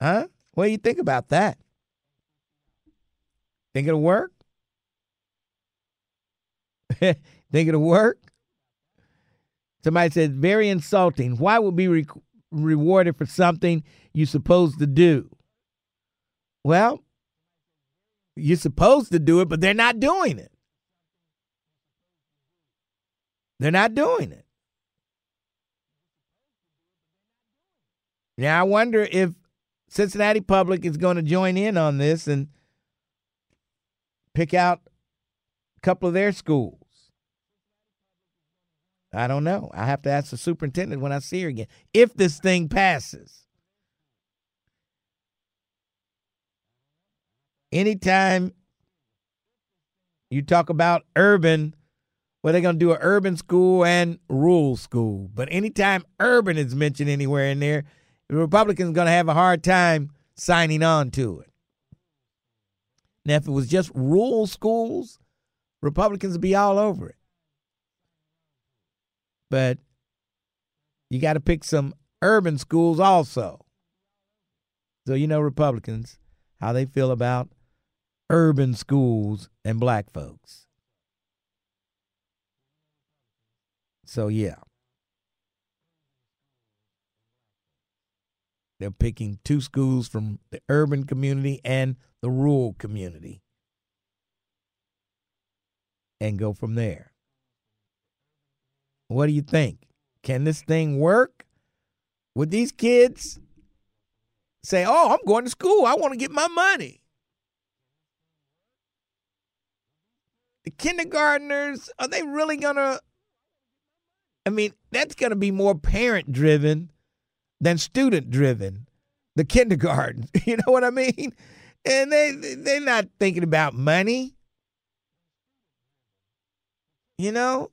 Huh? What do you think about that? Think it'll work? Think it'll work? Somebody said, very insulting. Why would be re- rewarded for something you're supposed to do? Well, you're supposed to do it, but they're not doing it. They're not doing it. Now, I wonder if Cincinnati Public is going to join in on this and pick out a couple of their schools. I don't know. I have to ask the superintendent when I see her again. If this thing passes, anytime you talk about urban, well, they're going to do an urban school and rural school. But anytime urban is mentioned anywhere in there, the Republicans are going to have a hard time signing on to it. Now, if it was just rural schools, Republicans would be all over it. But you got to pick some urban schools also. So, you know, Republicans, how they feel about urban schools and black folks. So, yeah. They're picking two schools from the urban community and the rural community and go from there. What do you think? Can this thing work? Would these kids say, Oh, I'm going to school. I want to get my money? The kindergartners, are they really going to? I mean, that's going to be more parent driven than student driven. The kindergarten, you know what I mean? And they they're not thinking about money. You know,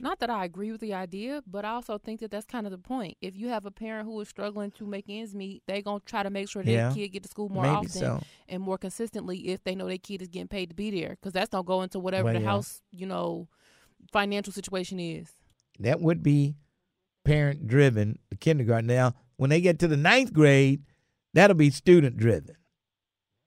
Not that I agree with the idea, but I also think that that's kind of the point. If you have a parent who is struggling to make ends meet, they're gonna try to make sure their Yeah. kid get to school more often so. and more consistently if they know their kid is getting paid to be there, because that's gonna go into whatever Well, the yeah. house, you know, financial situation is. that would be parent driven, the kindergarten. Now, when they get to the ninth grade, that'll be student driven.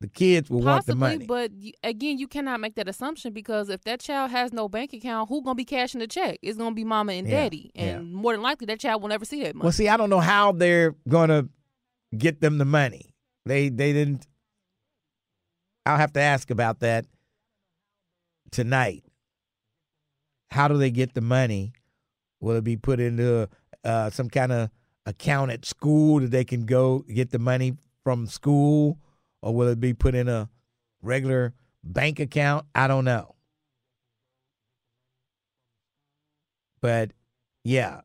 The kids will want the Possibly, money. but again, you cannot make that assumption because if that child has no bank account, who gonna be cashing the check? It's gonna be mama and Yeah, daddy, yeah. and more than likely that child will never see that money. Well, see, I don't know how they're going to get them the money. They they didn't. I'll have to ask about that tonight. How do they get the money? Will it be put into uh, some kind of account at school that they can go get the money from school, or will it be put in a regular bank account? I don't know. But yeah,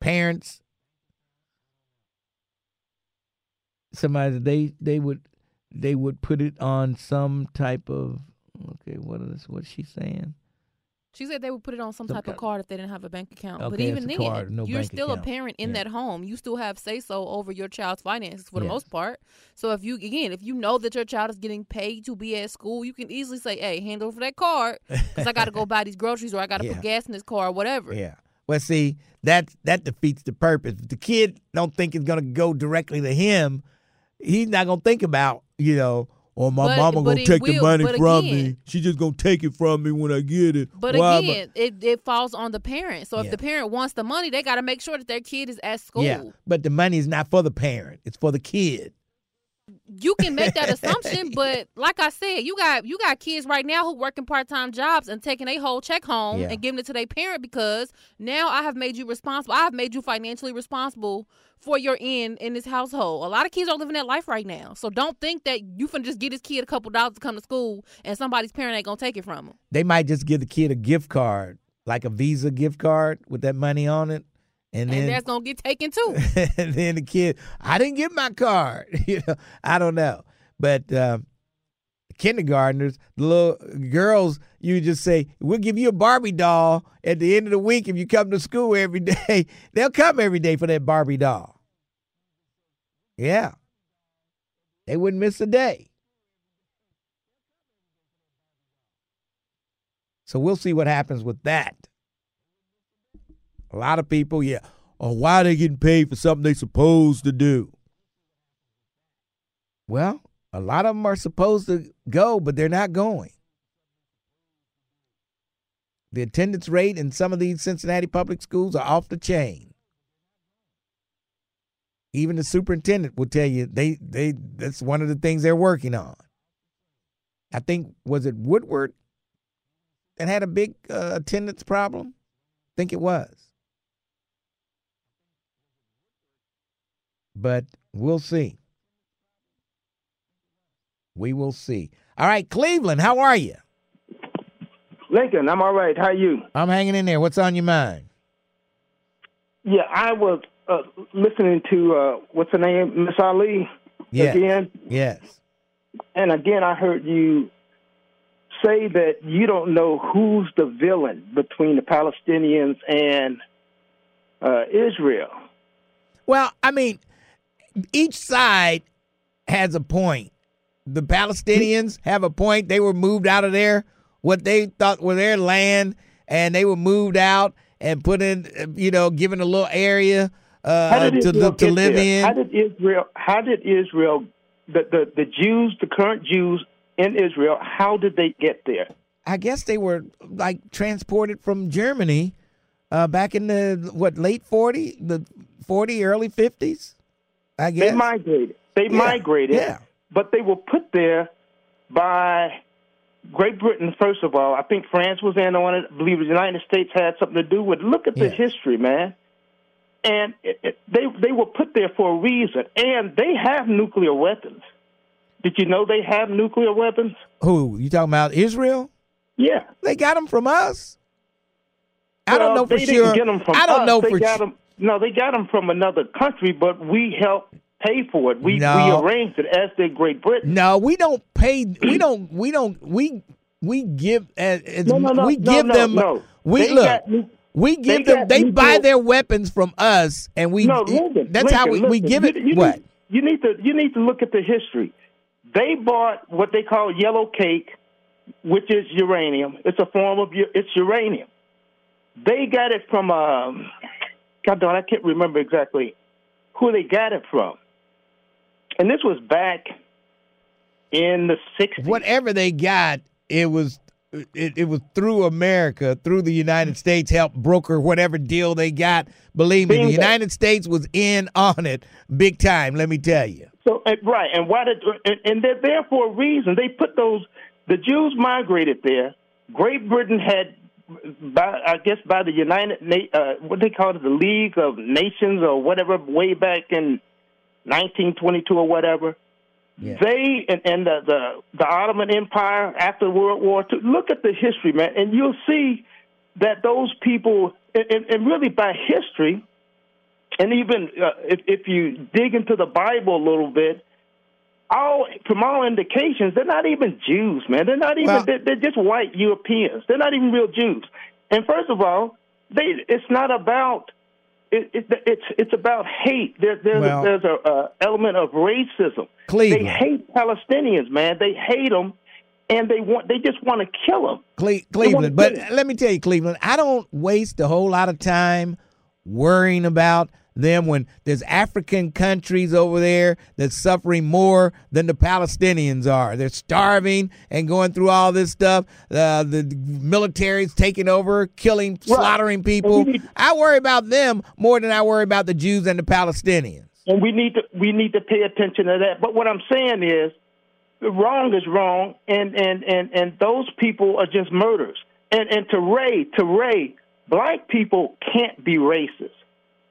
parents somebody they they would they would put it on some type of okay what is what's she saying She said they would put it on some, Some type of card if they didn't have a bank account. but even then, card, no you're still account. a parent in Yeah. that home. You still have say so over your child's finances for the Yeah. most part. So if you again, if you know that your child is getting paid to be at school, you can easily say, "Hey, hand over that card because I got to go buy these groceries or I got to Yeah. put gas in this car or whatever." yeah well see that that defeats the purpose if the kid don't think it's going to go directly to him he's not going to think about you know or my But- mama but it take the money from again- me she just to take it from me when i get it But Why again, it, it falls on the parent. So if Yeah. the parent wants the money, they got to make sure that their kid is at school. yeah but the money is not for the parent it's for the kid you can make that assumption, but like I said, you got you got kids right now who working part time jobs and taking a whole check home Yeah. and giving it to their parent because now I have made you responsible. I have made you financially responsible for your end in this household. A lot of kids are living that life right now, so don't think that you can just get this kid a couple dollars to come to school and somebody's parent ain't gonna take it from him. they might just give the kid a gift card like a Visa gift card with that money on it, and then and that's gonna get taken too. and then the kid, I didn't get my card. you know, I don't know, but um, kindergartners, the little girls, you just say, "We'll give you a Barbie doll at the end of the week if you come to school every day." They'll come every day for that Barbie doll. Yeah, they wouldn't miss a day. So we'll see what happens with that. A lot of people, yeah. Oh, why are they getting paid for something they're supposed to do? Well, a lot of them are supposed to go, but they're not going. The attendance rate in some of these Cincinnati public schools are off the chain. Even the superintendent will tell you they they that's one of the things they're working on. I think was it Woodward that had a big uh, attendance problem? I think it was. But we'll see. We will see. All right, Cleveland, how are you? Lincoln, I'm all right. How are you? I'm hanging in there. What's on your mind? Yeah, I was uh, listening to uh, what's her name, Miss Ali, Yes. again, Yes. and again I heard you say that you don't know who's the villain between the Palestinians and uh, Israel. Well, I mean, each side has a point. The Palestinians have a point. They were moved out of there, what they thought were their land, and they were moved out and put in, you know, given a little area uh, to, Israel to live in. How did Israel? How did Israel? The, the the Jews, the current Jews in Israel, how did they get there? I guess they were like transported from Germany uh, back in the what late forty, the forty early fifties. I guess They migrated. They Yeah, migrated. yeah. But they were put there by Great Britain, first of all. I think France was in on it. I believe the United States had something to do with it. Look at the Yeah. history, man. And it, it, they they were put there for a reason. And they have nuclear weapons. Did you know they have nuclear weapons? Who you talking about? Israel? Yeah. They got them from us. I don't know for sure. Didn't get 'em from I don't us. know they for got su- 'em- No, they got them from another country, but we helped pay for it. We No. we arranged it as did Great Britain. No, we don't pay. We don't. We don't. We we give as, as No, no, no, we give them. We They look. got we they give them. got They buy their weapons from us, and we. No, Lincoln, that's how we, Lincoln, we give it. you- you what? Need, you need to you need to look at the history. They bought what they call yellow cake, which is uranium. It's a form of it's uranium. They got it from um, God darn, I can't remember exactly who they got it from. And this was back in the '60s. Whatever they got, it was. It, it was through America, through the United States, help broker whatever deal they got. Believe me, the. United States was in on it big time. Let me tell you. So right, and why did and, and they're there for a reason. They put those the Jews migrated there. Great Britain had, by, I guess, by the United Na- uh, what they call it, the League of Nations or whatever, way back in 1922 or whatever. They and, and the, the the Ottoman Empire after World War II. Look at the history, man, and you'll see that those people, and, and- and really by history, and even uh, if, if you dig into the Bible a little bit, all from all indications, they're not even Jews, man. They're not even. Well- they're, they're just white Europeans. They're not even real Jews. And first of all, they it's not about. It, it, it's it's about hate. There, there's Well- a, there's a uh, element of racism. Cleveland. They hate Palestinians, man. They hate them, and they want they just want to kill them. Cle- Cleveland. But let me tell you, Cleveland, I don't waste a whole lot of time worrying about them when there's African countries over there that's suffering more than the Palestinians are. They're starving and going through all this stuff. Uh, the military's taking over, killing, slaughtering people. I worry about them more than I worry about the Jews and the Palestinians. and we need to we need to pay attention to that. But what I'm saying is, wrong is wrong, and and and and those people are just murderers. And and to Ray, to Ray, black people can't be racist.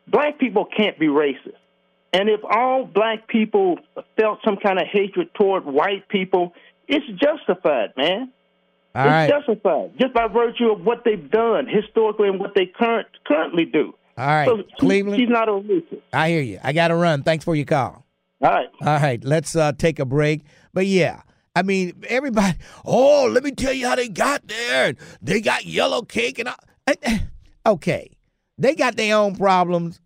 Black people can't be racist. And if all black people felt some kind of hatred toward white people, it's justified, man. All it's right. justified just by virtue of what they've done historically and what they current currently do. All right, So Cleveland. she's not a racist. I hear you. I got to run. Thanks for your call. All right. All right, let's uh, take a break. But yeah, I mean, everybody. Oh, let me tell you how they got there. They got yellow cake and I, eh, okay, they got their own problems.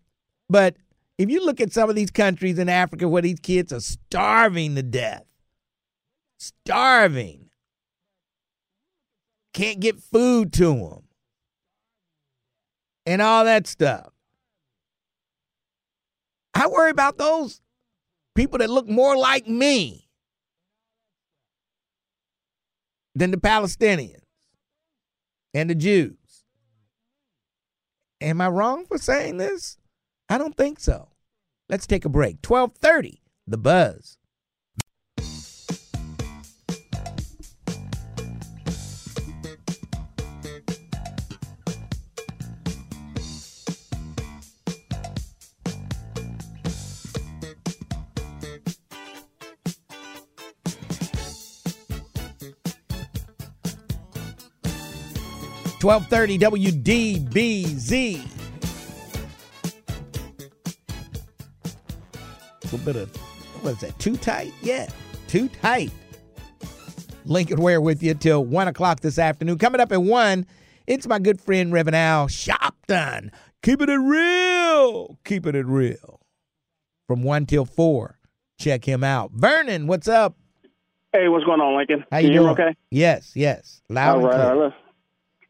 But if you look at some of these countries in Africa where these kids are starving to death, starving, can't get food to them, and all that stuff. I worry about those people that look more like me than the Palestinians and the Jews. Am I wrong for saying this? I don't think so. Let's take a break. 1230, The Buzz. Twelve thirty WDBZ. A little bit of what is that? Too tight? Yeah, too tight. Lincoln Ware with you till one o'clock this afternoon. Coming up at one, it's my good friend Reverend Al Sharpton. Keeping it real, keeping it real. From one till four, check him out. Vernon, what's up? Hey, what's going on, Lincoln? How you hear doing? okay? Yes, yes. Loud All and clear.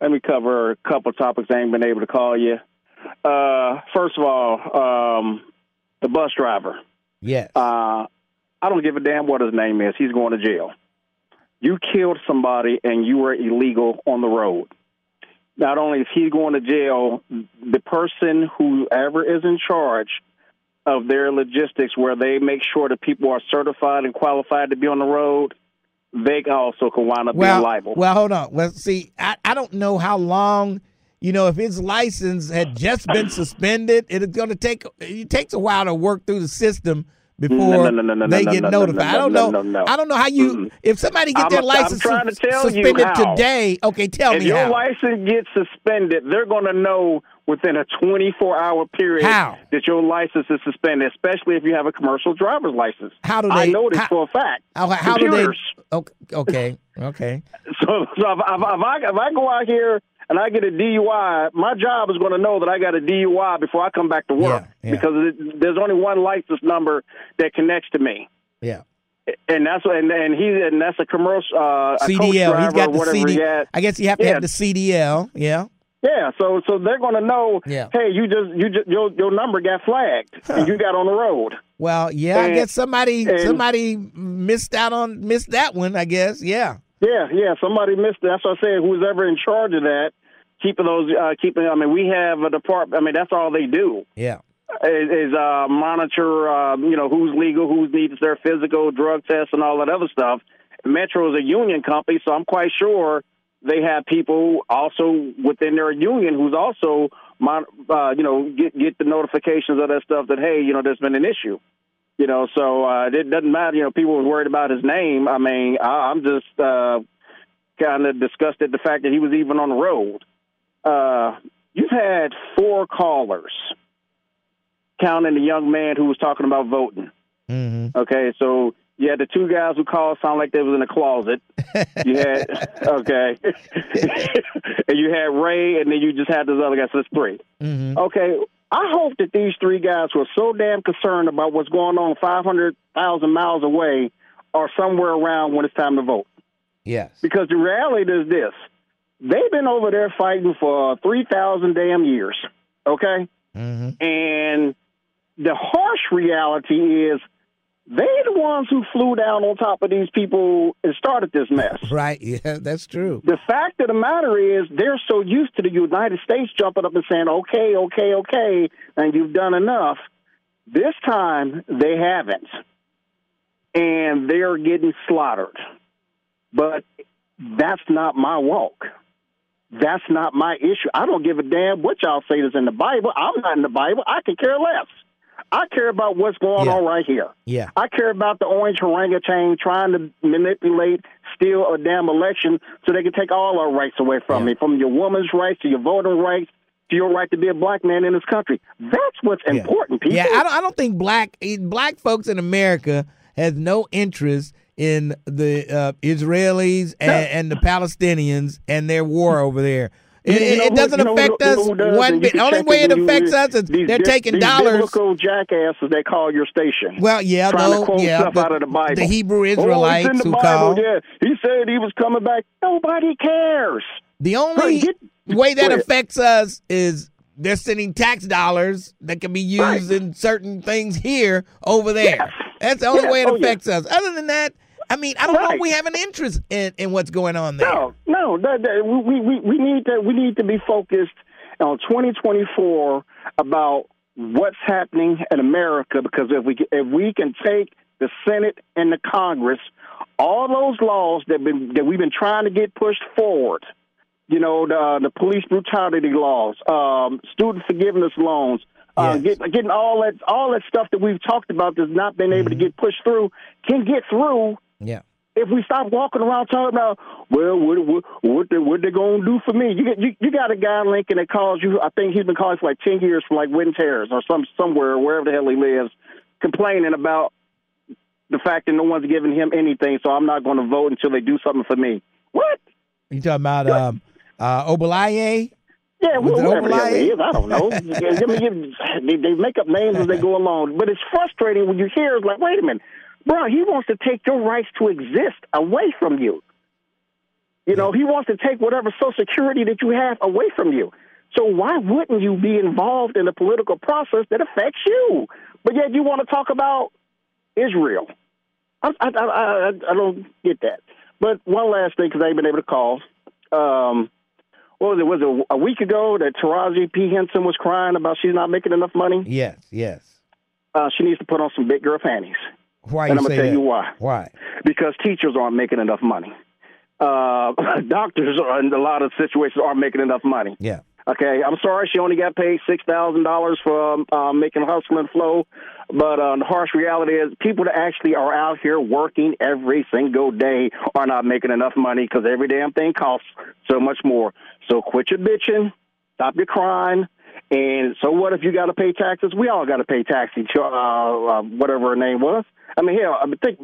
All right. Let, let me cover a couple topics I ain't been able to call you. Uh, first of all, um, the bus driver. Yes. Uh, I don't give a damn what his name is. He's going to jail. You killed somebody and you were illegal on the road. Not only is he going to jail, the person whoever is in charge of their logistics, where they make sure that people are certified and qualified to be on the road, they also can wind up well, being liable. Well, hold on. Well, see, I, I don't know how long, you know, if his license had just been suspended, it's going to take, it takes a while to work through the system before No, no, no, they get no, no, notified. no, I don't know. no, no. I don't know how you, if somebody get their I'm license trying to sus- tell you suspended today, okay, tell if me your how. license gets suspended, they're going to know within a 24 hour period How? that your license is suspended, especially if you have a commercial driver's license. How do they? I know this how- for a fact. How, how do they? Computers. Okay, okay. So, so if, if, if, I, if I go out here and I get a DUI, my job is going to know that I got a DUI before I come back to work Yeah, yeah. because it, there's only one license number that connects to me. Yeah. And that's what, and, and he and that's a commercial uh, a CDL. He's driver got the whatever CD. he. I guess you have to Yeah. have the CDL. Yeah. Yeah, so so they're going to know. Yeah. Hey, you just you just your your number got flagged and you got on the road. Well, yeah. I guess somebody and- somebody missed out on missed that one. I guess. Yeah. Yeah, yeah. Somebody missed. That's what I said. Who's ever in charge of that, keeping those, uh, keeping. I mean, we have a department. I mean, that's all they do Yeah. is, is uh, monitor. Uh, you know, who's legal, who needs their physical, drug tests, and all that other stuff. Metro is a union company, so I'm quite sure they have people also within their union who's also, uh, you know, get get the notifications of that stuff that hey, you know, there's been an issue. You know, so uh, it doesn't matter. You know, people were worried about his name. I mean, I, I'm just uh, kind of disgusted the fact that he was even on the road. Uh, you've had four callers, counting the young man who was talking about voting. Mm-hmm. Okay, so you had the two guys who called sound like they was in a closet. You had okay, and you had Ray, and then you just had this other guy. So it's three. Mm-hmm. Okay, I hope that these three guys who are so damn concerned about what's going on five hundred thousand miles away are somewhere around when it's time to vote. Yes. Because the reality is this: they've been over there fighting for three thousand damn years. Okay, Mm-hmm. and the harsh reality is they're the ones who flew down on top of these people and started this mess. Right. Yeah, that's true. The fact of the matter is they're so used to the United States jumping up and saying, okay, okay, okay, and you've done enough. This time they haven't. And they're getting slaughtered. But that's not my walk. That's not my issue. I don't give a damn what y'all say is in the Bible. I'm not in the Bible. I can care less. I care about what's going on right here. Yeah. I care about the orange orangutan trying to manipulate steal a damn election so they can take all our rights away from me, from your woman's rights to your voting rights to your right to be a black man in this country. That's what's important, people. Yeah, I don't, I don't think black eh, black folks in America has no interest in the uh, Israelis and, and the Palestinians and their war over there. It, You- it- know it doesn't who- affect you know us who one bit. The only way it affects us is these they're taking these dollars. biblical jackasses they call your station. Well, yeah, trying no, to quote yeah, stuff but out of the Bible. the Hebrew oh, in Israelites the who Bible. call- Yeah, he said he was coming back. Nobody cares. The only way that affects us is they're sending tax dollars that can be used in certain things here over there. That's the only Yes. way it Oh, affects us. Other than that, I mean, I don't know we have an interest in, in what's going on there. No, no, that, that, we, we we need to we need to be focused on 2024 about what's happening in America because if we if we can take the Senate and the Congress, all those laws that been that we've been trying to get pushed forward, you know, the the police brutality laws, um, student forgiveness loans. Uh, get, getting all that all that stuff that we've talked about that's not been able to get pushed through can get through Yeah. if we stop walking around talking about, well, what what what they what they gonna do for me? You get you, you got a guy in Lincoln that calls you. I think he's been calling for like ten years from like Winton Terrace or some somewhere wherever the hell he lives, complaining about the fact that no one's giving him anything. So I'm not going to vote until they do something for me. What? You talking about um, uh, Obalaye? Yeah, Was wh- whoever the hell he Obalaye? is, I don't know. I mean, they, they make up names as they go along, but it's frustrating when you hear it's like, wait a minute, bro, he wants to take your rights to exist away from you. You know, he wants to take whatever Social Security that you have away from you. So why wouldn't you be involved in a political process that affects you? But yet you want to talk about Israel. I, I, I, I, I don't get that. But one last thing, because I ain't been able to call. Um, what was it? Was it a week ago that Taraji P. Henson was crying about she's not making enough money? Yes, yes. Uh, she needs to put on some big girl panties. Why and you I'm gonna tell that? you why. Why? Because teachers aren't making enough money. Uh, doctors are in a lot of situations aren't making enough money. Yeah. Okay, I'm sorry she only got paid six thousand dollars for um, uh, making hustle and flow, but uh, the harsh reality is people that actually are out here working every single day are not making enough money because every damn thing costs so much more. So quit your bitching, stop your crying, and so what if you got to pay taxes? We all got to pay taxes, uh, uh, whatever her name was. I mean, hell, I mean, think,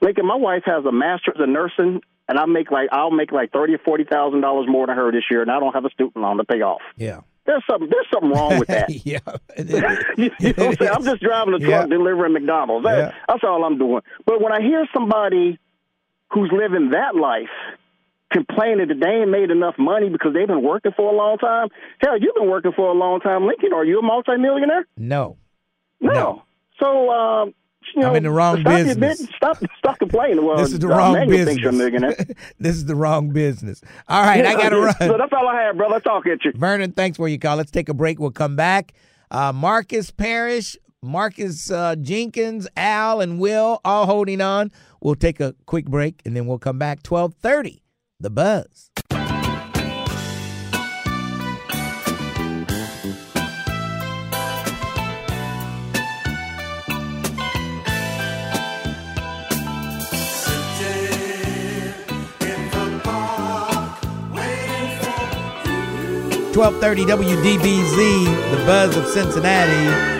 Lincoln. My wife has a master's in nursing, and I make like I'll make like thirty or forty thousand dollars more than her this year, and I don't have a student loan to pay off. Yeah. There's something there's something wrong with that. yeah. you know what I'm saying? I'm just driving a truck Yeah. delivering McDonald's. That, Yeah. That's all I'm doing. But when I hear somebody who's living that life complaining that they ain't made enough money because they've been working for a long time, hell, you've been working for a long time, Lincoln. Are you a multimillionaire? No. No. So, um, you know, I'm in the wrong stop business. bit- Stop, stop complaining. Well, this is the wrong Manuel thinks you're a business. millionaire. this is the wrong business. All right, I got to run. So that's all I have, brother. Talk at you. Vernon, thanks for your call. Let's take a break. We'll come back. Uh, Marcus Parrish, Marcus uh, Jenkins, Al, and Will all holding on. We'll take a quick break and then we'll come back. Twelve thirty. The Buzz. Twelve thirty WDBZ, the Buzz of Cincinnati.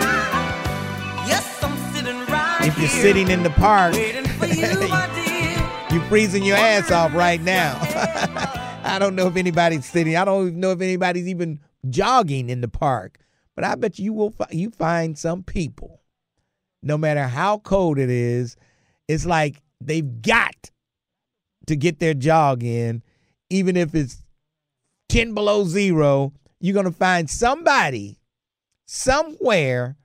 If you're sitting in the park, freezing your ass off right now. I don't know if anybody's sitting. I don't even know if anybody's even jogging in the park. But I bet you will. fi- You find some people, no matter how cold it is, it's like they've got to get their jog in, even if it's ten below zero. You're gonna find somebody somewhere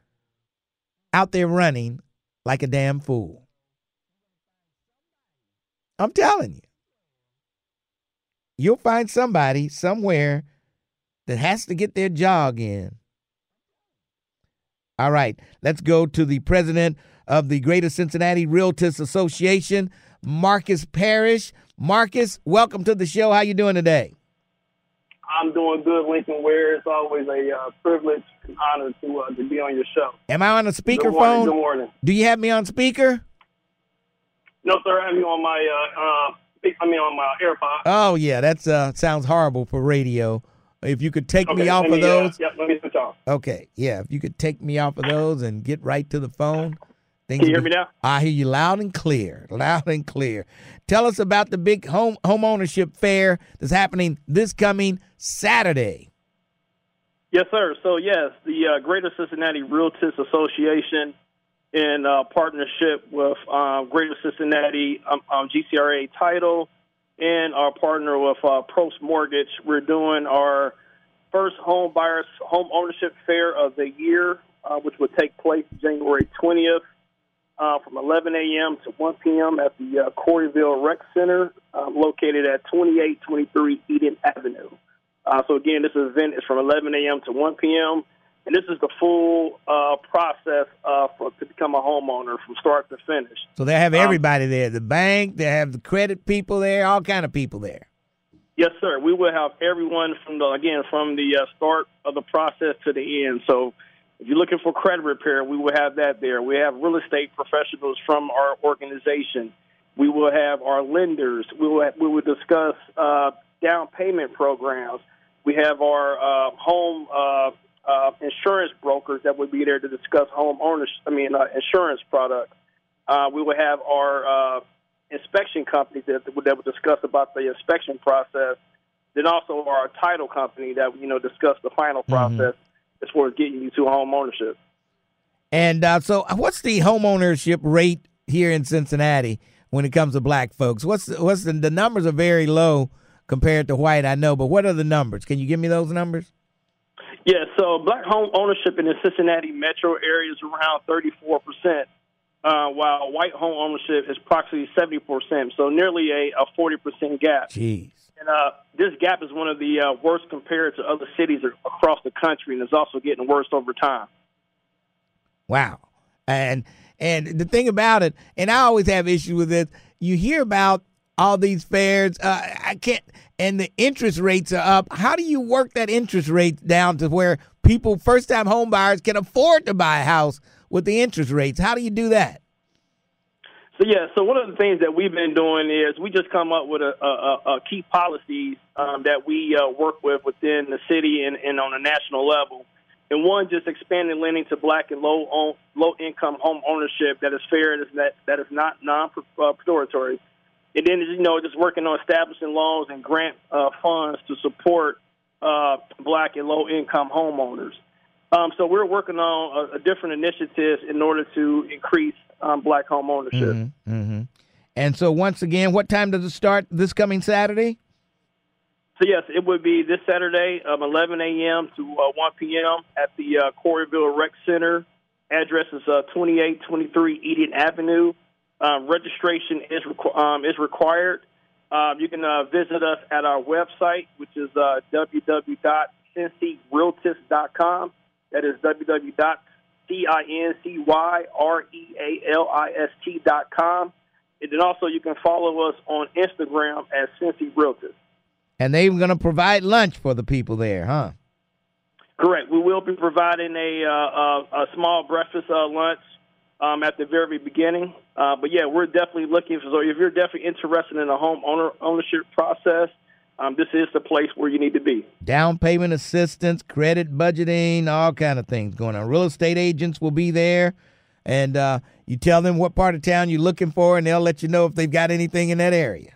out there running like a damn fool. I'm telling you. You'll find somebody somewhere that has to get their jog in. All right, let's go to the president of the Greater Cincinnati Realtors Association, Marcus Parrish. Marcus, welcome to the show. How you doing today? I'm doing good, Lincoln Ware. It's always a uh, privilege and honor to uh, to be on your show. Am I on a speakerphone? Good morning. Good morning. Do you have me on speaker? No, sir, I have you on my uh, uh, I mean, on my AirPod. Oh yeah, that's uh sounds horrible for radio. If you could take Okay, me off let of me, uh, those. let me switch off. Okay, yeah, if you could take me off of those and get right to the phone. Things Can you hear be- me now? I hear you loud and clear, loud and clear. Tell us about the big home home ownership fair that's happening this coming Saturday. Yes, sir. So, yes, the uh, Greater Cincinnati Realtors Association, in uh, partnership with uh, Greater Cincinnati um, um, GCRA Title and our partner with uh, Prost Mortgage, we're doing our first home buyers home ownership fair of the year, uh, which will take place January 20th uh, from 11 a.m. to 1 p.m. at the uh, Corryville Rec Center, um, located at 2823 Eden Avenue. Uh, so again, this event is from 11 a.m. to 1 p.m. And this is the full uh, process uh, for to become a homeowner from start to finish. So they have Um, everybody there. The bank, they have the credit people there, all kind of people there. Yes, sir. We will have everyone from the again from the uh, start of the process to the end. So, if you're looking for credit repair, we will have that there. We have real estate professionals from our organization. We will have our lenders. We will we will discuss uh, down payment programs. We have our uh, home uh, uh, insurance brokers that would be there to discuss home ownership. I mean, uh, insurance products. Uh, we will have our uh, inspection companies that, would that will discuss about the inspection process. Then also our title company that you know discuss the final process as far as getting you to home ownership. And uh, so, what's the home ownership rate here in Cincinnati when it comes to black folks? What's the, what's the, the numbers are very low compared to white, I know, but what are the numbers? Can you give me those numbers? Yeah, so black home ownership in the Cincinnati metro area is around 34 percent, uh, while white home ownership is approximately 70 percent. So nearly a, a 40 percent gap. Jeez. And uh, this gap is one of the uh, worst compared to other cities across the country, and it's also getting worse over time. Wow. And and the thing about it, and I always have issues with this, you hear about all these fairs, uh, I can't and the interest rates are up. How do you work that interest rate down to where people first time home buyers can afford to buy a house with the interest rates? How do you do that? So yeah, so one of the things that we've been doing is we just come up with a, a, a, key policies um, that we uh, work with within the city and, and on a national level. And one, just expanding lending to black and low own, low income home ownership that is fair and is that that is not non predatory. And then you know just working on establishing loans and grant uh, funds to support uh, black and low income homeowners. Um, so we're working on a, a different initiatives in order to increase um, black home ownership. hmm And so once again, what time does it start this coming Saturday? So yes, it would be this Saturday, um, 11 a.m. to uh, 1 p.m. at the uh, Corryville Rec Center. Address is uh, 2823 Eden Avenue. Um, registration is requ- um, is required. Um, you can uh, visit us at our website, which is uh, www.cincyrealtist.com. That is www.cincyrealist.com. And then also you can follow us on Instagram at Cincy Realtors. And they're going to provide lunch for the people there, huh? Correct. We will be providing a uh, a, a small breakfast uh, lunch um, at the very beginning. Uh, but yeah, we're definitely looking for. So if you're definitely interested in a home owner ownership process, um, this is the place where you need to be. Down payment assistance, credit budgeting, all kind of things going on. Real estate agents will be there, and uh, you tell them what part of town you're looking for, and they'll let you know if they've got anything in that area.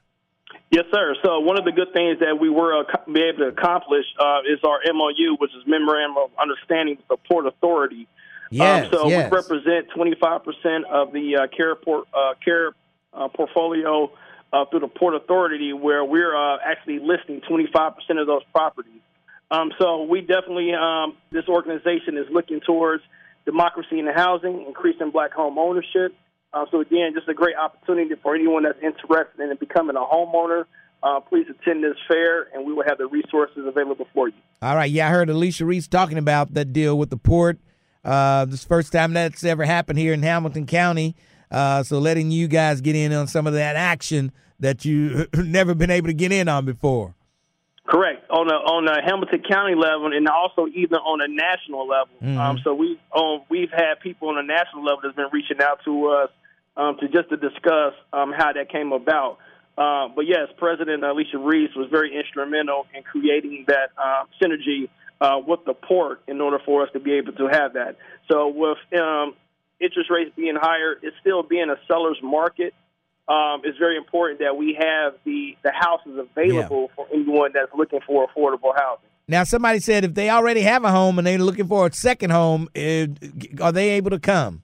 Yes, sir. So one of the good things that we were uh, be able to accomplish uh, is our MOU, which is Memorandum of Understanding with the Port Authority. Yes, um, so yes. we represent 25% of the uh, care port, uh, care uh, portfolio uh, through the Port Authority, where we're uh, actually listing 25% of those properties. Um, so we definitely, um, this organization is looking towards democracy in the housing, increasing black home ownership. Uh, so again, just a great opportunity for anyone that's interested in becoming a homeowner. Uh, please attend this fair, and we will have the resources available for you. All right, yeah, I heard Alicia Reece talking about that deal with the port. Uh, this first time that's ever happened here in Hamilton County. Uh, so letting you guys get in on some of that action that you never been able to get in on before. Correct on a on a Hamilton County level, and also even on a national level. Mhm. Um, so we um, we've had people on a national level that's been reaching out to us um, to just to discuss um, how that came about. Uh, but yes, President Alicia Reece was very instrumental in creating that uh, synergy uh, with the port in order for us to be able to have that. So with um, interest rates being higher, it's still being a seller's market. Um, it's very important that we have the, the houses available for anyone that's looking for affordable housing. Now, somebody said if they already have a home and they're looking for a second home, eh, are they able to come?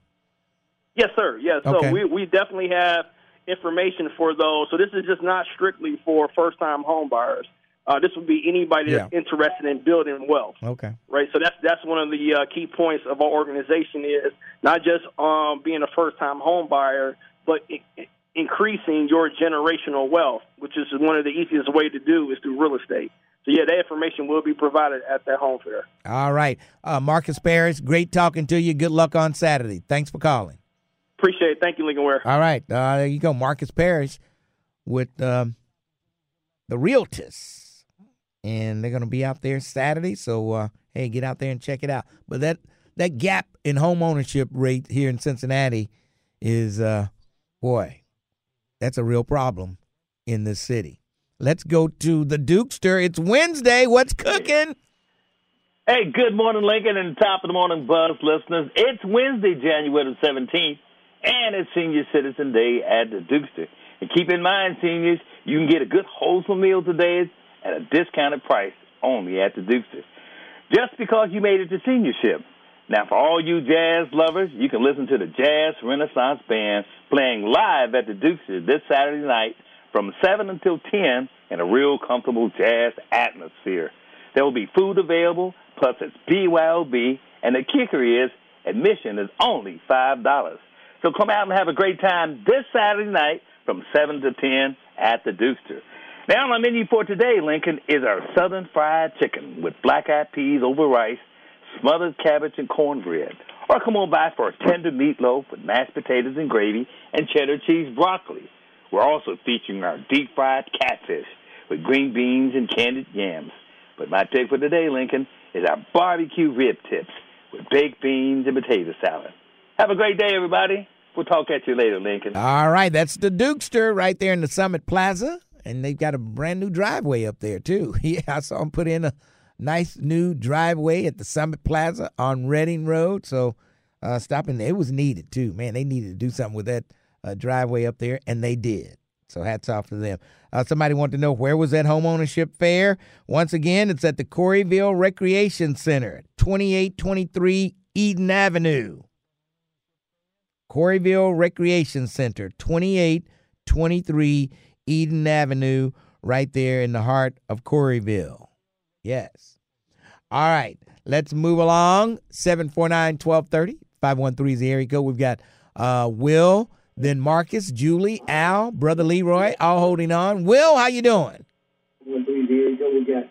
Yes, sir. Yes. So we, we definitely have information for those. So this is just not strictly for first time home buyers. Uh, this would be anybody that's interested in building wealth. Okay. Right. So that's that's one of the uh, key points of our organization is not just um, being a first time home buyer, but i- increasing your generational wealth, which is one of the easiest way to do is through real estate. So yeah, that information will be provided at that home fair. All right. Uh, Marcus Parrish, great talking to you. Good luck on Saturday. Thanks for calling. Appreciate it. Thank you, Lincoln Ware. All right. Uh, there you go. Marcus Parrish with um, the Realtors. And they're going to be out there Saturday. So, uh, hey, get out there and check it out. But that, that gap in home ownership rate here in Cincinnati is, uh, boy, that's a real problem in this city. Let's go to the Dukester. It's Wednesday. What's cooking? Hey, good morning, Lincoln, and top of the morning buzz listeners. It's Wednesday, January the 17th, and it's Senior Citizen Day at the Dukester. And keep in mind, seniors, you can get a good, wholesome meal today at a discounted price only at the Dukester. Just because you made it to seniorship. Now, for all you jazz lovers, you can listen to the Jazz Renaissance Band playing live at the Dukester this Saturday night from 7 until 10 in a real comfortable jazz atmosphere. There will be food available, plus it's BYOB, and the kicker is admission is only $5. So come out and have a great time this Saturday night from 7 to 10 at the Dukester. Now, on the menu for today, Lincoln, is our Southern Fried Chicken with black eyed peas over rice, smothered cabbage, and cornbread. Or come on by for a tender meatloaf with mashed potatoes and gravy and cheddar cheese broccoli. We're also featuring our deep fried catfish with green beans and candied yams. But my pick for today, Lincoln, is our barbecue rib tips with baked beans and potato salad. Have a great day, everybody. We'll talk at you later, Lincoln. All right, that's the Dukester right there in the Summit Plaza, and they've got a brand new driveway up there too. Yeah, I saw them put in a nice new driveway at the Summit Plaza on Reading Road. So uh, stopping there, it was needed too. Man, they needed to do something with that uh, driveway up there, and they did. So hats off to them. Uh, somebody wanted to know where was that home ownership fair? Once again, it's at the Corryville Recreation Center, 2823 Eden Avenue. Corryville Recreation Center, 2823 Eden Avenue, right there in the heart of Corryville. Yes. All right, let's move along. 749 1230 513 is the area code. We've got uh, Will, then Marcus, Julie, Al, Brother Leroy, all holding on. Will, how you doing? We got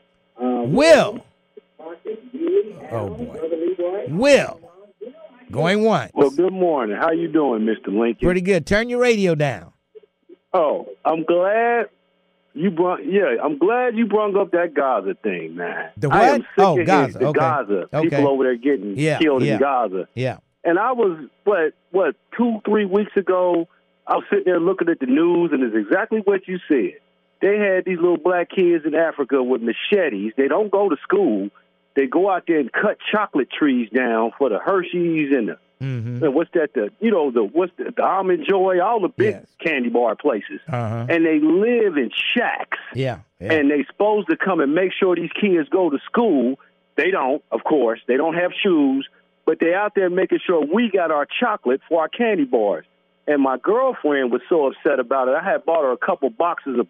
uh Will. Oh, boy. Will. Going once. Well, good morning. How you doing, Mr. Lincoln? Pretty good. Turn your radio down. Oh, I'm glad you brought. Yeah, I'm glad you brought up that Gaza thing, man. The I am what? sick Oh, of Gaza. The Okay. Gaza. Okay. People over there getting Yeah, killed yeah. in Gaza. Yeah. And I was what what two three weeks ago. I was sitting there looking at the news, and it's exactly what you said. They had these little black kids in Africa with machetes. They don't go to school. They go out there and cut chocolate trees down for the Hershey's and the Mm-hmm. and what's that? The you know the what's the, the almond joy, all the big candy bar places, Uh-huh. and they live in shacks. Yeah. yeah. And they supposed to come and make sure these kids go to school. They don't, of course. They don't have shoes, but they out there making sure we got our chocolate for our candy bars. And my girlfriend was so upset about it. I had bought her a couple boxes of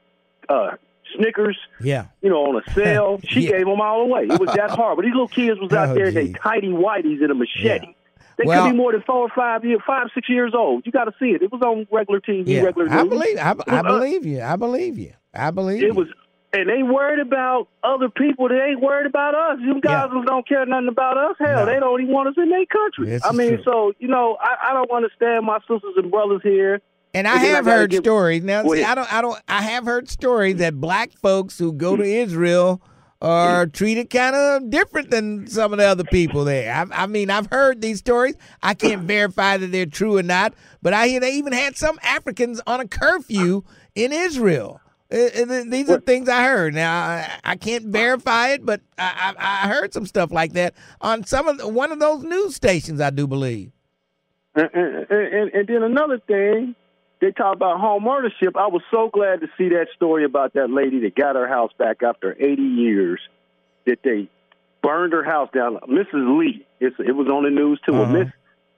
uh, Snickers, Yeah. you know, on a sale. She gave them all away. It was that hard. But these little kids was out Oh, there in they tidy whities and a machete. They Well- could be more than four or five years, five, six years old. You got to see it. It was on regular TV, Yeah. regular I news. believe I, It I was, uh, believe you. I believe you. I believe it you. was, and they worried about other people. They ain't worried about us. You guys don't care nothing about us. Hell, they don't even want us in their country. This I mean, true. so you know, I, I don't understand my sisters and brothers here. And I have heard give- stories. Now, see. I don't, I don't, I have heard stories that black folks who go to Israel are treated kind of different than some of the other people there. I, I mean, I've heard these stories. I can't verify that they're true or not, but I hear they even had some Africans on a curfew in Israel. Uh, uh, These are things I heard. Now I, I can't verify it, but I, I, I heard some stuff like that on some of the, one of those news stations. I do believe. And, and, and, and then another thing, they talk about home ownership. I was so glad to see that story about that lady that got her house back after 80 years. That they burned her house down. Mrs. Lee, it's, it was on the news too. Uh-huh. Miss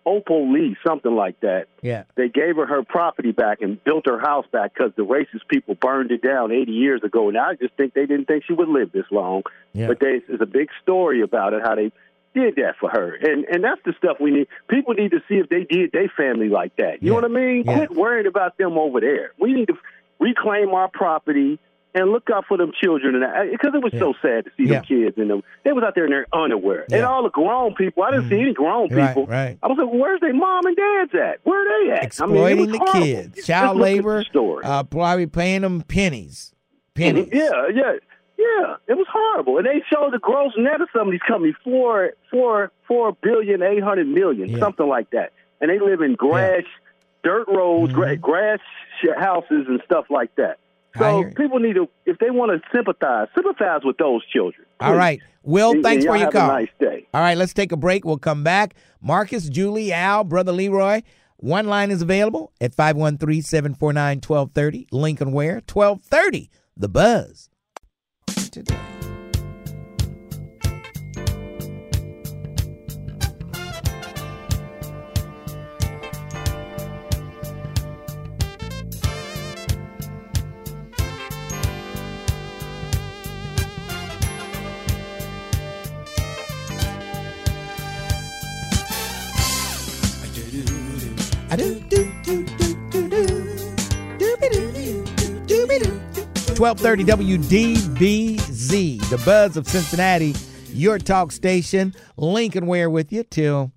Opal Lee, something like that. Yeah. They gave her her property back and built her house back because the racist people burned it down 80 years ago. And I just think they didn't think she would live this long. Yeah. But they, there's a big story about it, how they did that for her. And and that's the stuff we need. People need to see if they did their family like that. You know what I mean? Yeah. Quit worrying about them over there. We need to reclaim our property and look out for them children. And because it was so sad to see Yeah. them kids and them. They was out there in their underwear. And Yeah. All the grown people. I didn't see any grown people. right. I was like, where's their mom and dad's at? Where are they at? Exploiting I mean, the kids, child look at the labor, story. uh, probably paying them pennies, pennies. Yeah, yeah, yeah. It was horrible, and they showed the gross net of some of these companies four, four, four billion, eight hundred million, something like that. And they live in grass, dirt roads, Mm-hmm. grass houses, and stuff like that. So people need to, if they want to sympathize, sympathize with those children. All please. right. Will, And- thanks and for your have call. A nice day. All right, let's take a break. We'll come back. Marcus, Julie, Al, Brother Leroy. One line is available at 513 749 1230. Lincoln Ware, 1230. The Buzz. I do, do, do, 1230 WDBZ, the buzz of Cincinnati, your talk station. Lincoln Ware with you till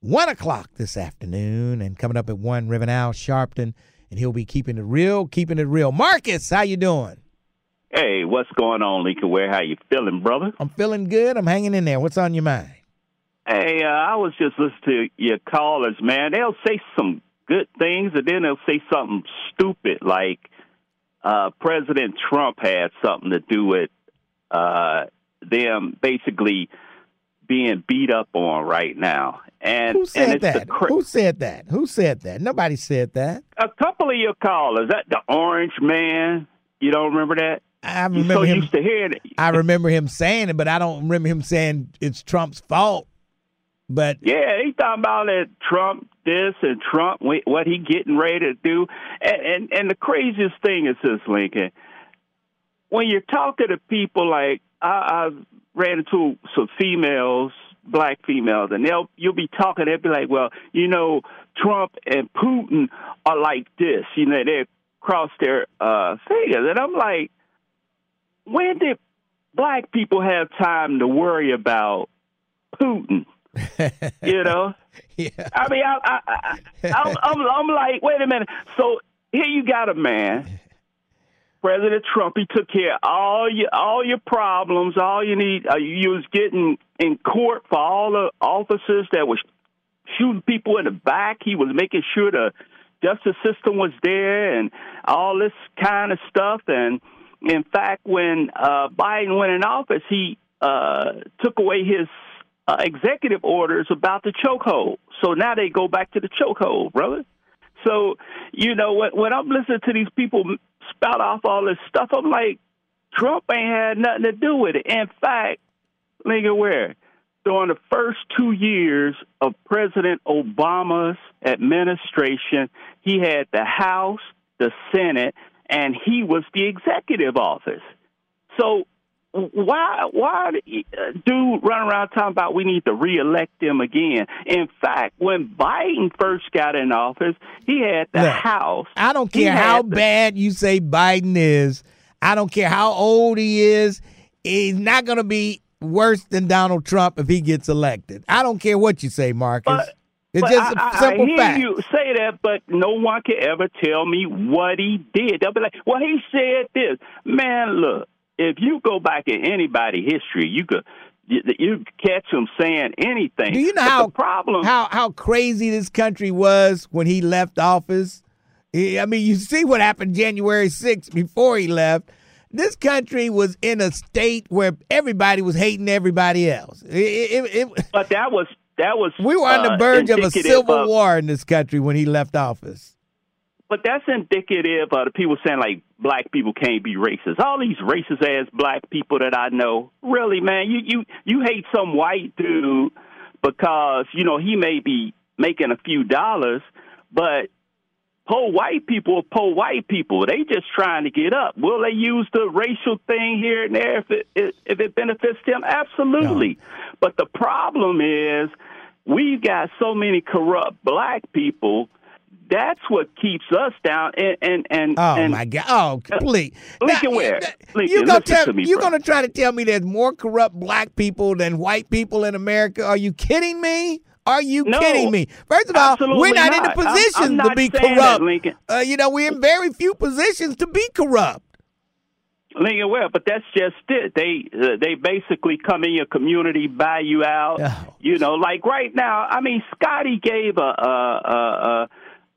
1 o'clock this afternoon. And coming up at 1, Riven Al Sharpton, and he'll be keeping it real, keeping it real. Marcus, how you doing? Hey, what's going on, Lincoln Ware? How you feeling, brother? I'm feeling good. I'm hanging in there. What's on your mind? Hey, uh, I was just listening to your callers, man. They'll say some good things, and then they'll say something stupid, like uh, President Trump had something to do with uh, them basically being beat up on right now. And Who and said it's that? cra- Who said that? Who said that? Nobody said that. a couple of your callers, that the Orange Man. You don't remember that? I remember so him. used to hearing it. I remember him saying it, but I don't remember him saying it's Trump's fault. But Yeah, he talking about that Trump this and Trump what he getting ready to do, and and, and the craziest thing is this, Lincoln. When you're talking to people like I, I ran into some females, black females, and they'll you'll be talking, they'll be like, well, you know, Trump and Putin are like this, you know, they cross their uh, fingers, and I'm like, when did black people have time to worry about Putin? You know. Yeah. I mean, I, I, I, I'm, I'm, I'm like, wait a minute. So here you got a man, President Trump. He took care of all your all your problems. All you need. Uh, you was getting in court for all the officers that was shooting people in the back. He was making sure the justice system was there and all this kind of stuff. And in fact, when uh, Biden went in office, he uh, took away his uh, executive orders about the chokehold. So now they go back to the chokehold, brother. So, you know, when, when I'm listening to these people spout off all this stuff, I'm like, Trump ain't had nothing to do with it. In fact, Lincoln Ware, during the first two years of President Obama's administration, he had the House, the Senate, and he was the executive office. So why why dude run around talking about we need to reelect him again? In fact, when Biden first got in office, he had the Look, House. I don't care how the- bad you say Biden is. I don't care how old he is. He's not going to be worse than Donald Trump if he gets elected. I don't care what you say, Marcus. it's But just a I, I- simple I hear fact. you say that, but no one can ever tell me what he did. They'll be like, "Well, he said this." Man, look, if you go back in anybody history, you could you, you catch them saying anything. Do you know But how problem? how how crazy this country was when he left office? I mean, you see what happened January 6th before he left. This country was in a state where everybody was hating everybody else. It- it- it- but that was that was we were on the uh, verge of a civil of- war in this country when he left office. But that's indicative of the people saying like black people can't be racist. All these racist ass black people that I know, really, man, you you you hate some white dude because you know he may be making a few dollars, but poor white people are poor white people. They just trying to get up. Will they use the racial thing here and there if it if it benefits them? Absolutely. But the problem is we've got so many corrupt black people. That's what keeps us down. And and and Oh and, my God! Oh, please, Lincoln, Now, where? Lincoln, you gonna tell to me, you bro. gonna try to tell me there's more corrupt black people than white people in America? Are you kidding me? Are you No, kidding me? First of all, we're not, in not. the I'm- I'm position to be that, corrupt. Lincoln. Uh, you know, we're in very few positions to be corrupt. Lincoln, well, but that's just it. They uh, they basically come in your community, buy you out. You know, like right now. I mean, Scotty gave a a a, a,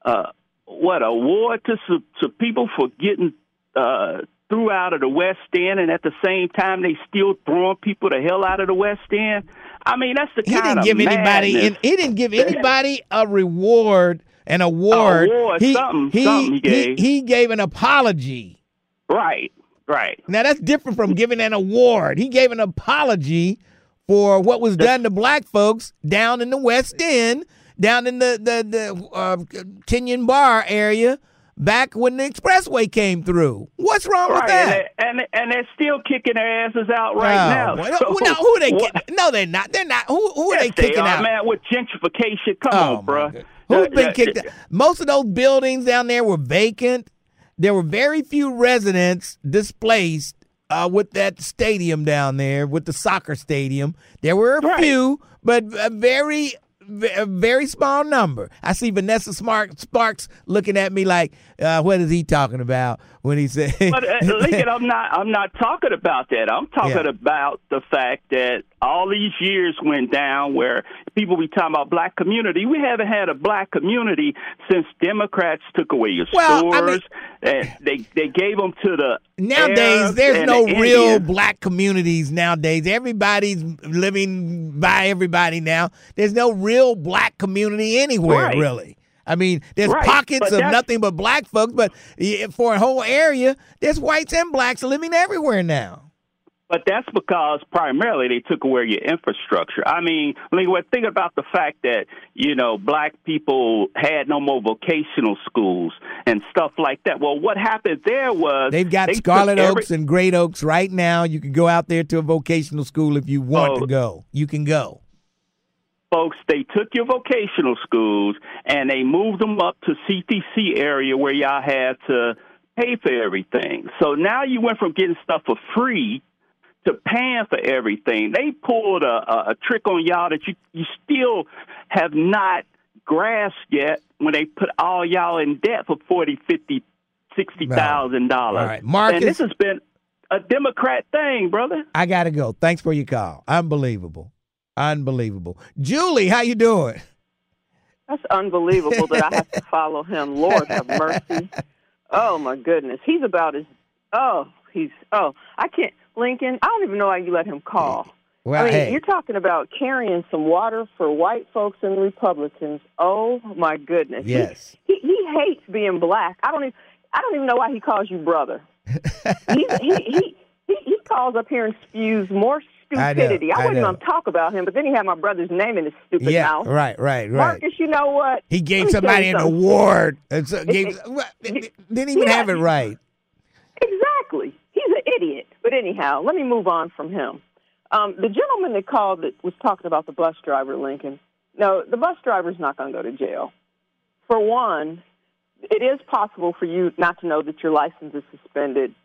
a what award to to people for getting uh, threw out of the West End, and at the same time they still throwing people the hell out of the West End. I mean, that's the He kind didn't of give anybody. madness. he didn't give anybody a reward. An award. award, he, something- he, something he gave. he gave an apology. Right, right. Now that's different from giving an award. He gave an apology for what was done to black folks down in the West End, down in the the the uh, Kenyon Barr area, back when the expressway came through. What's wrong with that? and, they, and and they're still kicking their asses out right Oh, now. boy. So who, now, who they? Kick, no, they're not. They're not. Who, who are they kicking are, out? man, with gentrification. Come Oh, on, bro. Who's been kicked out? Most of those buildings down there were vacant. There were very few residents displaced uh, with that stadium down there, with the soccer stadium. There were a few, but a very, a very small number. I see Vanessa Smart Sparks looking at me like, uh, "What is he talking about?" When he said, But uh, Lincoln, I'm not. I'm not talking about that. I'm talking Yeah. about the fact that all these years went down where people be talking about black community. We haven't had a black community since Democrats took away your Well, I stores. and they they gave them to the Nowadays, there's no the real Indians. black communities nowadays. Everybody's living by everybody now. There's no real black community anywhere, Right. really. I mean, there's Right, pockets of nothing but black folks, but for a whole area, there's whites and blacks living everywhere now. But that's because primarily they took away your infrastructure. I mean, think about the fact that, you know, black people had no more vocational schools and stuff like that. Well, what happened there was They've got they Scarlet every- Oaks and Great Oaks right now. You can go out there to a vocational school if you want Oh. to go. You can go. Folks, they took your vocational schools and they moved them up to CTC area where y'all had to pay for everything. So now you went from getting stuff for free to paying for everything. They pulled a, a, a trick on y'all that you you still have not grasped yet when they put all y'all in debt for forty, fifty, sixty thousand dollars. All right. Marcus- and this has been a Democrat thing, brother. I got to go. Thanks for your call. Unbelievable. Unbelievable. Julie, how you doing? That's unbelievable that I have to follow him. Lord have mercy. Oh my goodness, he's about as oh he's oh I can't Lincoln. I don't even know why you let him call. Well, I mean, hey. you're talking about carrying some water for white folks and Republicans. Oh my goodness. He- Yes. He, he, hates being black. I don't even I don't even know why he calls you brother. he, he he he he calls up here and spews more I know, stupidity. I, I wouldn't know. to talk about him, but then he had my brother's name in his stupid yeah, mouth. right, right, right. Marcus, you know what? He gave somebody an something. award. And so gave, didn't even Yeah. have it right. Exactly. He's an idiot. But anyhow, let me move on from him. Um, the gentleman that called that was talking about the bus driver, Lincoln. No, the bus driver's not going to go to jail. For one, it is possible for you not to know that your license is suspended,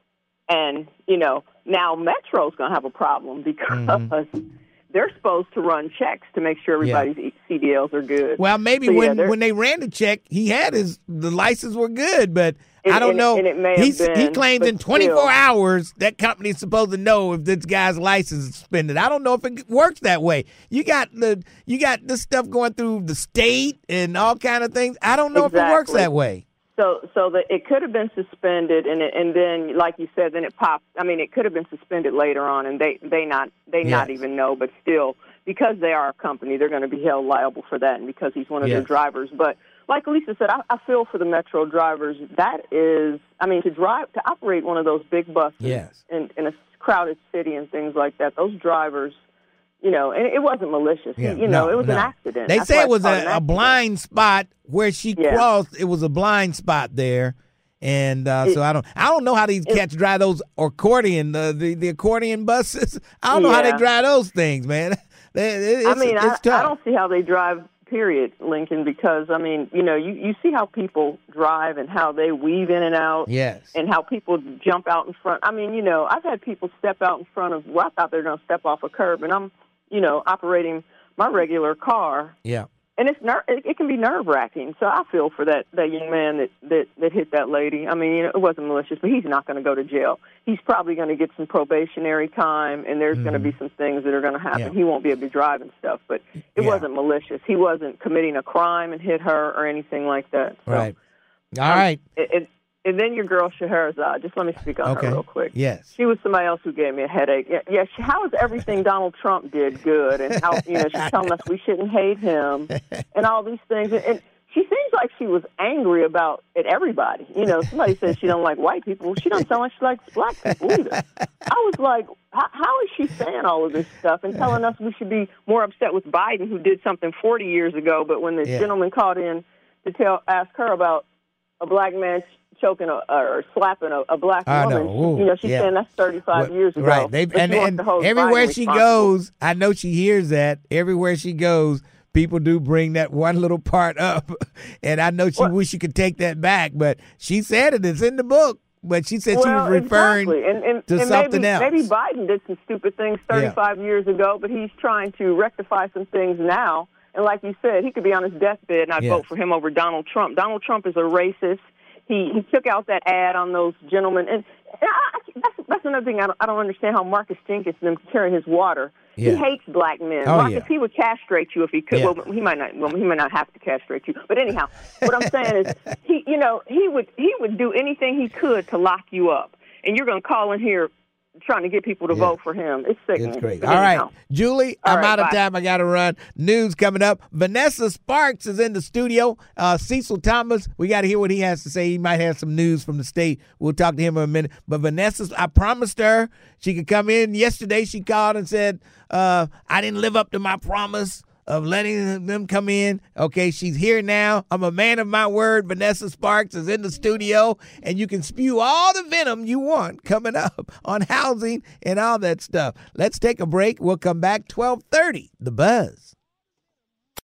and you know now Metro's going to have a problem because mm-hmm. they're supposed to run checks to make sure everybody's E CDLs are good. Well, maybe So, when they're- when they ran the check, he had his the license were good, but And- I don't and- know. and have He's, he claims in 24 still. hours that company's supposed to know if this guy's license is suspended. I don't know if it works that way. You got the you got this stuff going through the state and all kind of things. I don't know if it works that way. So, so that it could have been suspended, and it, and then, like you said, then it popped. I mean, it could have been suspended later on, and they they not they not even know. But still, because they are a company, they're going to be held liable for that, and because he's one of their drivers. But like Lisa said, I, I feel for the metro drivers. That is, I mean, to drive to operate one of those big buses Yes. in in a crowded city and things like that. Those drivers. You know, and it wasn't malicious. Yeah, you know, no, it was no. an accident. They That's say it was a, a blind spot where she Yeah. crossed. It was a blind spot there. And uh, so I don't, I don't know how these cats drive those accordion, uh, the the accordion buses. I don't know how they drive those things, man. They- it- I mean, I. I don't see how they drive. Period, Lincoln. Because I mean, you know, you you see how people drive and how they weave in and out. Yes. And how people jump out in front. I mean, you know, I've had people step out in front of. Well, I thought they were going to step off a curb, and I'm, you know, operating my regular car, Yeah. And it's ner- it, it can be nerve wracking. So I feel for that that young man that that that hit that lady. I mean, you know, it wasn't malicious, but he's not going to go to jail. He's probably going to get some probationary time, and there's going to be mm-hmm. some things that are going to happen. Yeah. He won't be able to drive and stuff, but it Yeah. wasn't malicious. He wasn't committing a crime and hit her or anything like that. So, Right. All right. It, it, and then your girl Scheherazade. Uh, just let me speak on Okay. her real quick. Yes. She was somebody else who gave me a headache. Yeah, yeah she, how is everything Donald Trump did good, and how you know she's telling us we shouldn't hate him, and all these things. And, and she seems like she was angry about at Everybody, you know, somebody says she don't like white people. She don't sound like she likes black people either. I was like, how, how is she saying all of this stuff and telling us we should be more upset with Biden, who did something 40 years ago, but when the Yeah. gentleman called in to tell ask her about a black man choking a, or slapping a, a black I woman. know. Ooh, you know, she's yeah. saying that's 35 years ago. Right. They, and and to everywhere she goes, I know she hears that. Everywhere she goes, people do bring that one little part up. And I know she wish she could take that back, but she said it. It's in the book. But she said she was referring exactly. and, and, to and something maybe, else. Maybe Biden did some stupid things 35 years ago, but he's trying to rectify some things now. And like you said, he could be on his deathbed, and I'd Yes. vote for him over Donald Trump. Donald Trump is a racist. He he took out that ad on those gentlemen, and, and I, that's that's another thing I don't, I don't understand how Marcus Jenkins them carrying his water. Yeah. He hates black men. Oh, Marcus, yeah. he would castrate you if he could. Yeah. Well, he might not. Well, he might not have to castrate you. But anyhow, what I'm saying is, he, you know, he would he would do anything he could to lock you up, and you're going to call in here trying to get people to vote for him. It's sickening. It's great. All right, anyhow. Julie, All I'm right, out of bye. time. I got to run. News coming up. Vanessa Sparks is in the studio. Uh, Cecil Thomas, we got to hear what he has to say. He might have some news from the state. We'll talk to him in a minute. But Vanessa, I promised her she could come in. Yesterday, she called and said, uh, I didn't live up to my promise of letting them come in. Okay, she's here now. I'm a man of my word. Vanessa Sparks is in the studio, and you can spew all the venom you want coming up on housing and all that stuff. Let's take a break. We'll come back 12:30. The Buzz.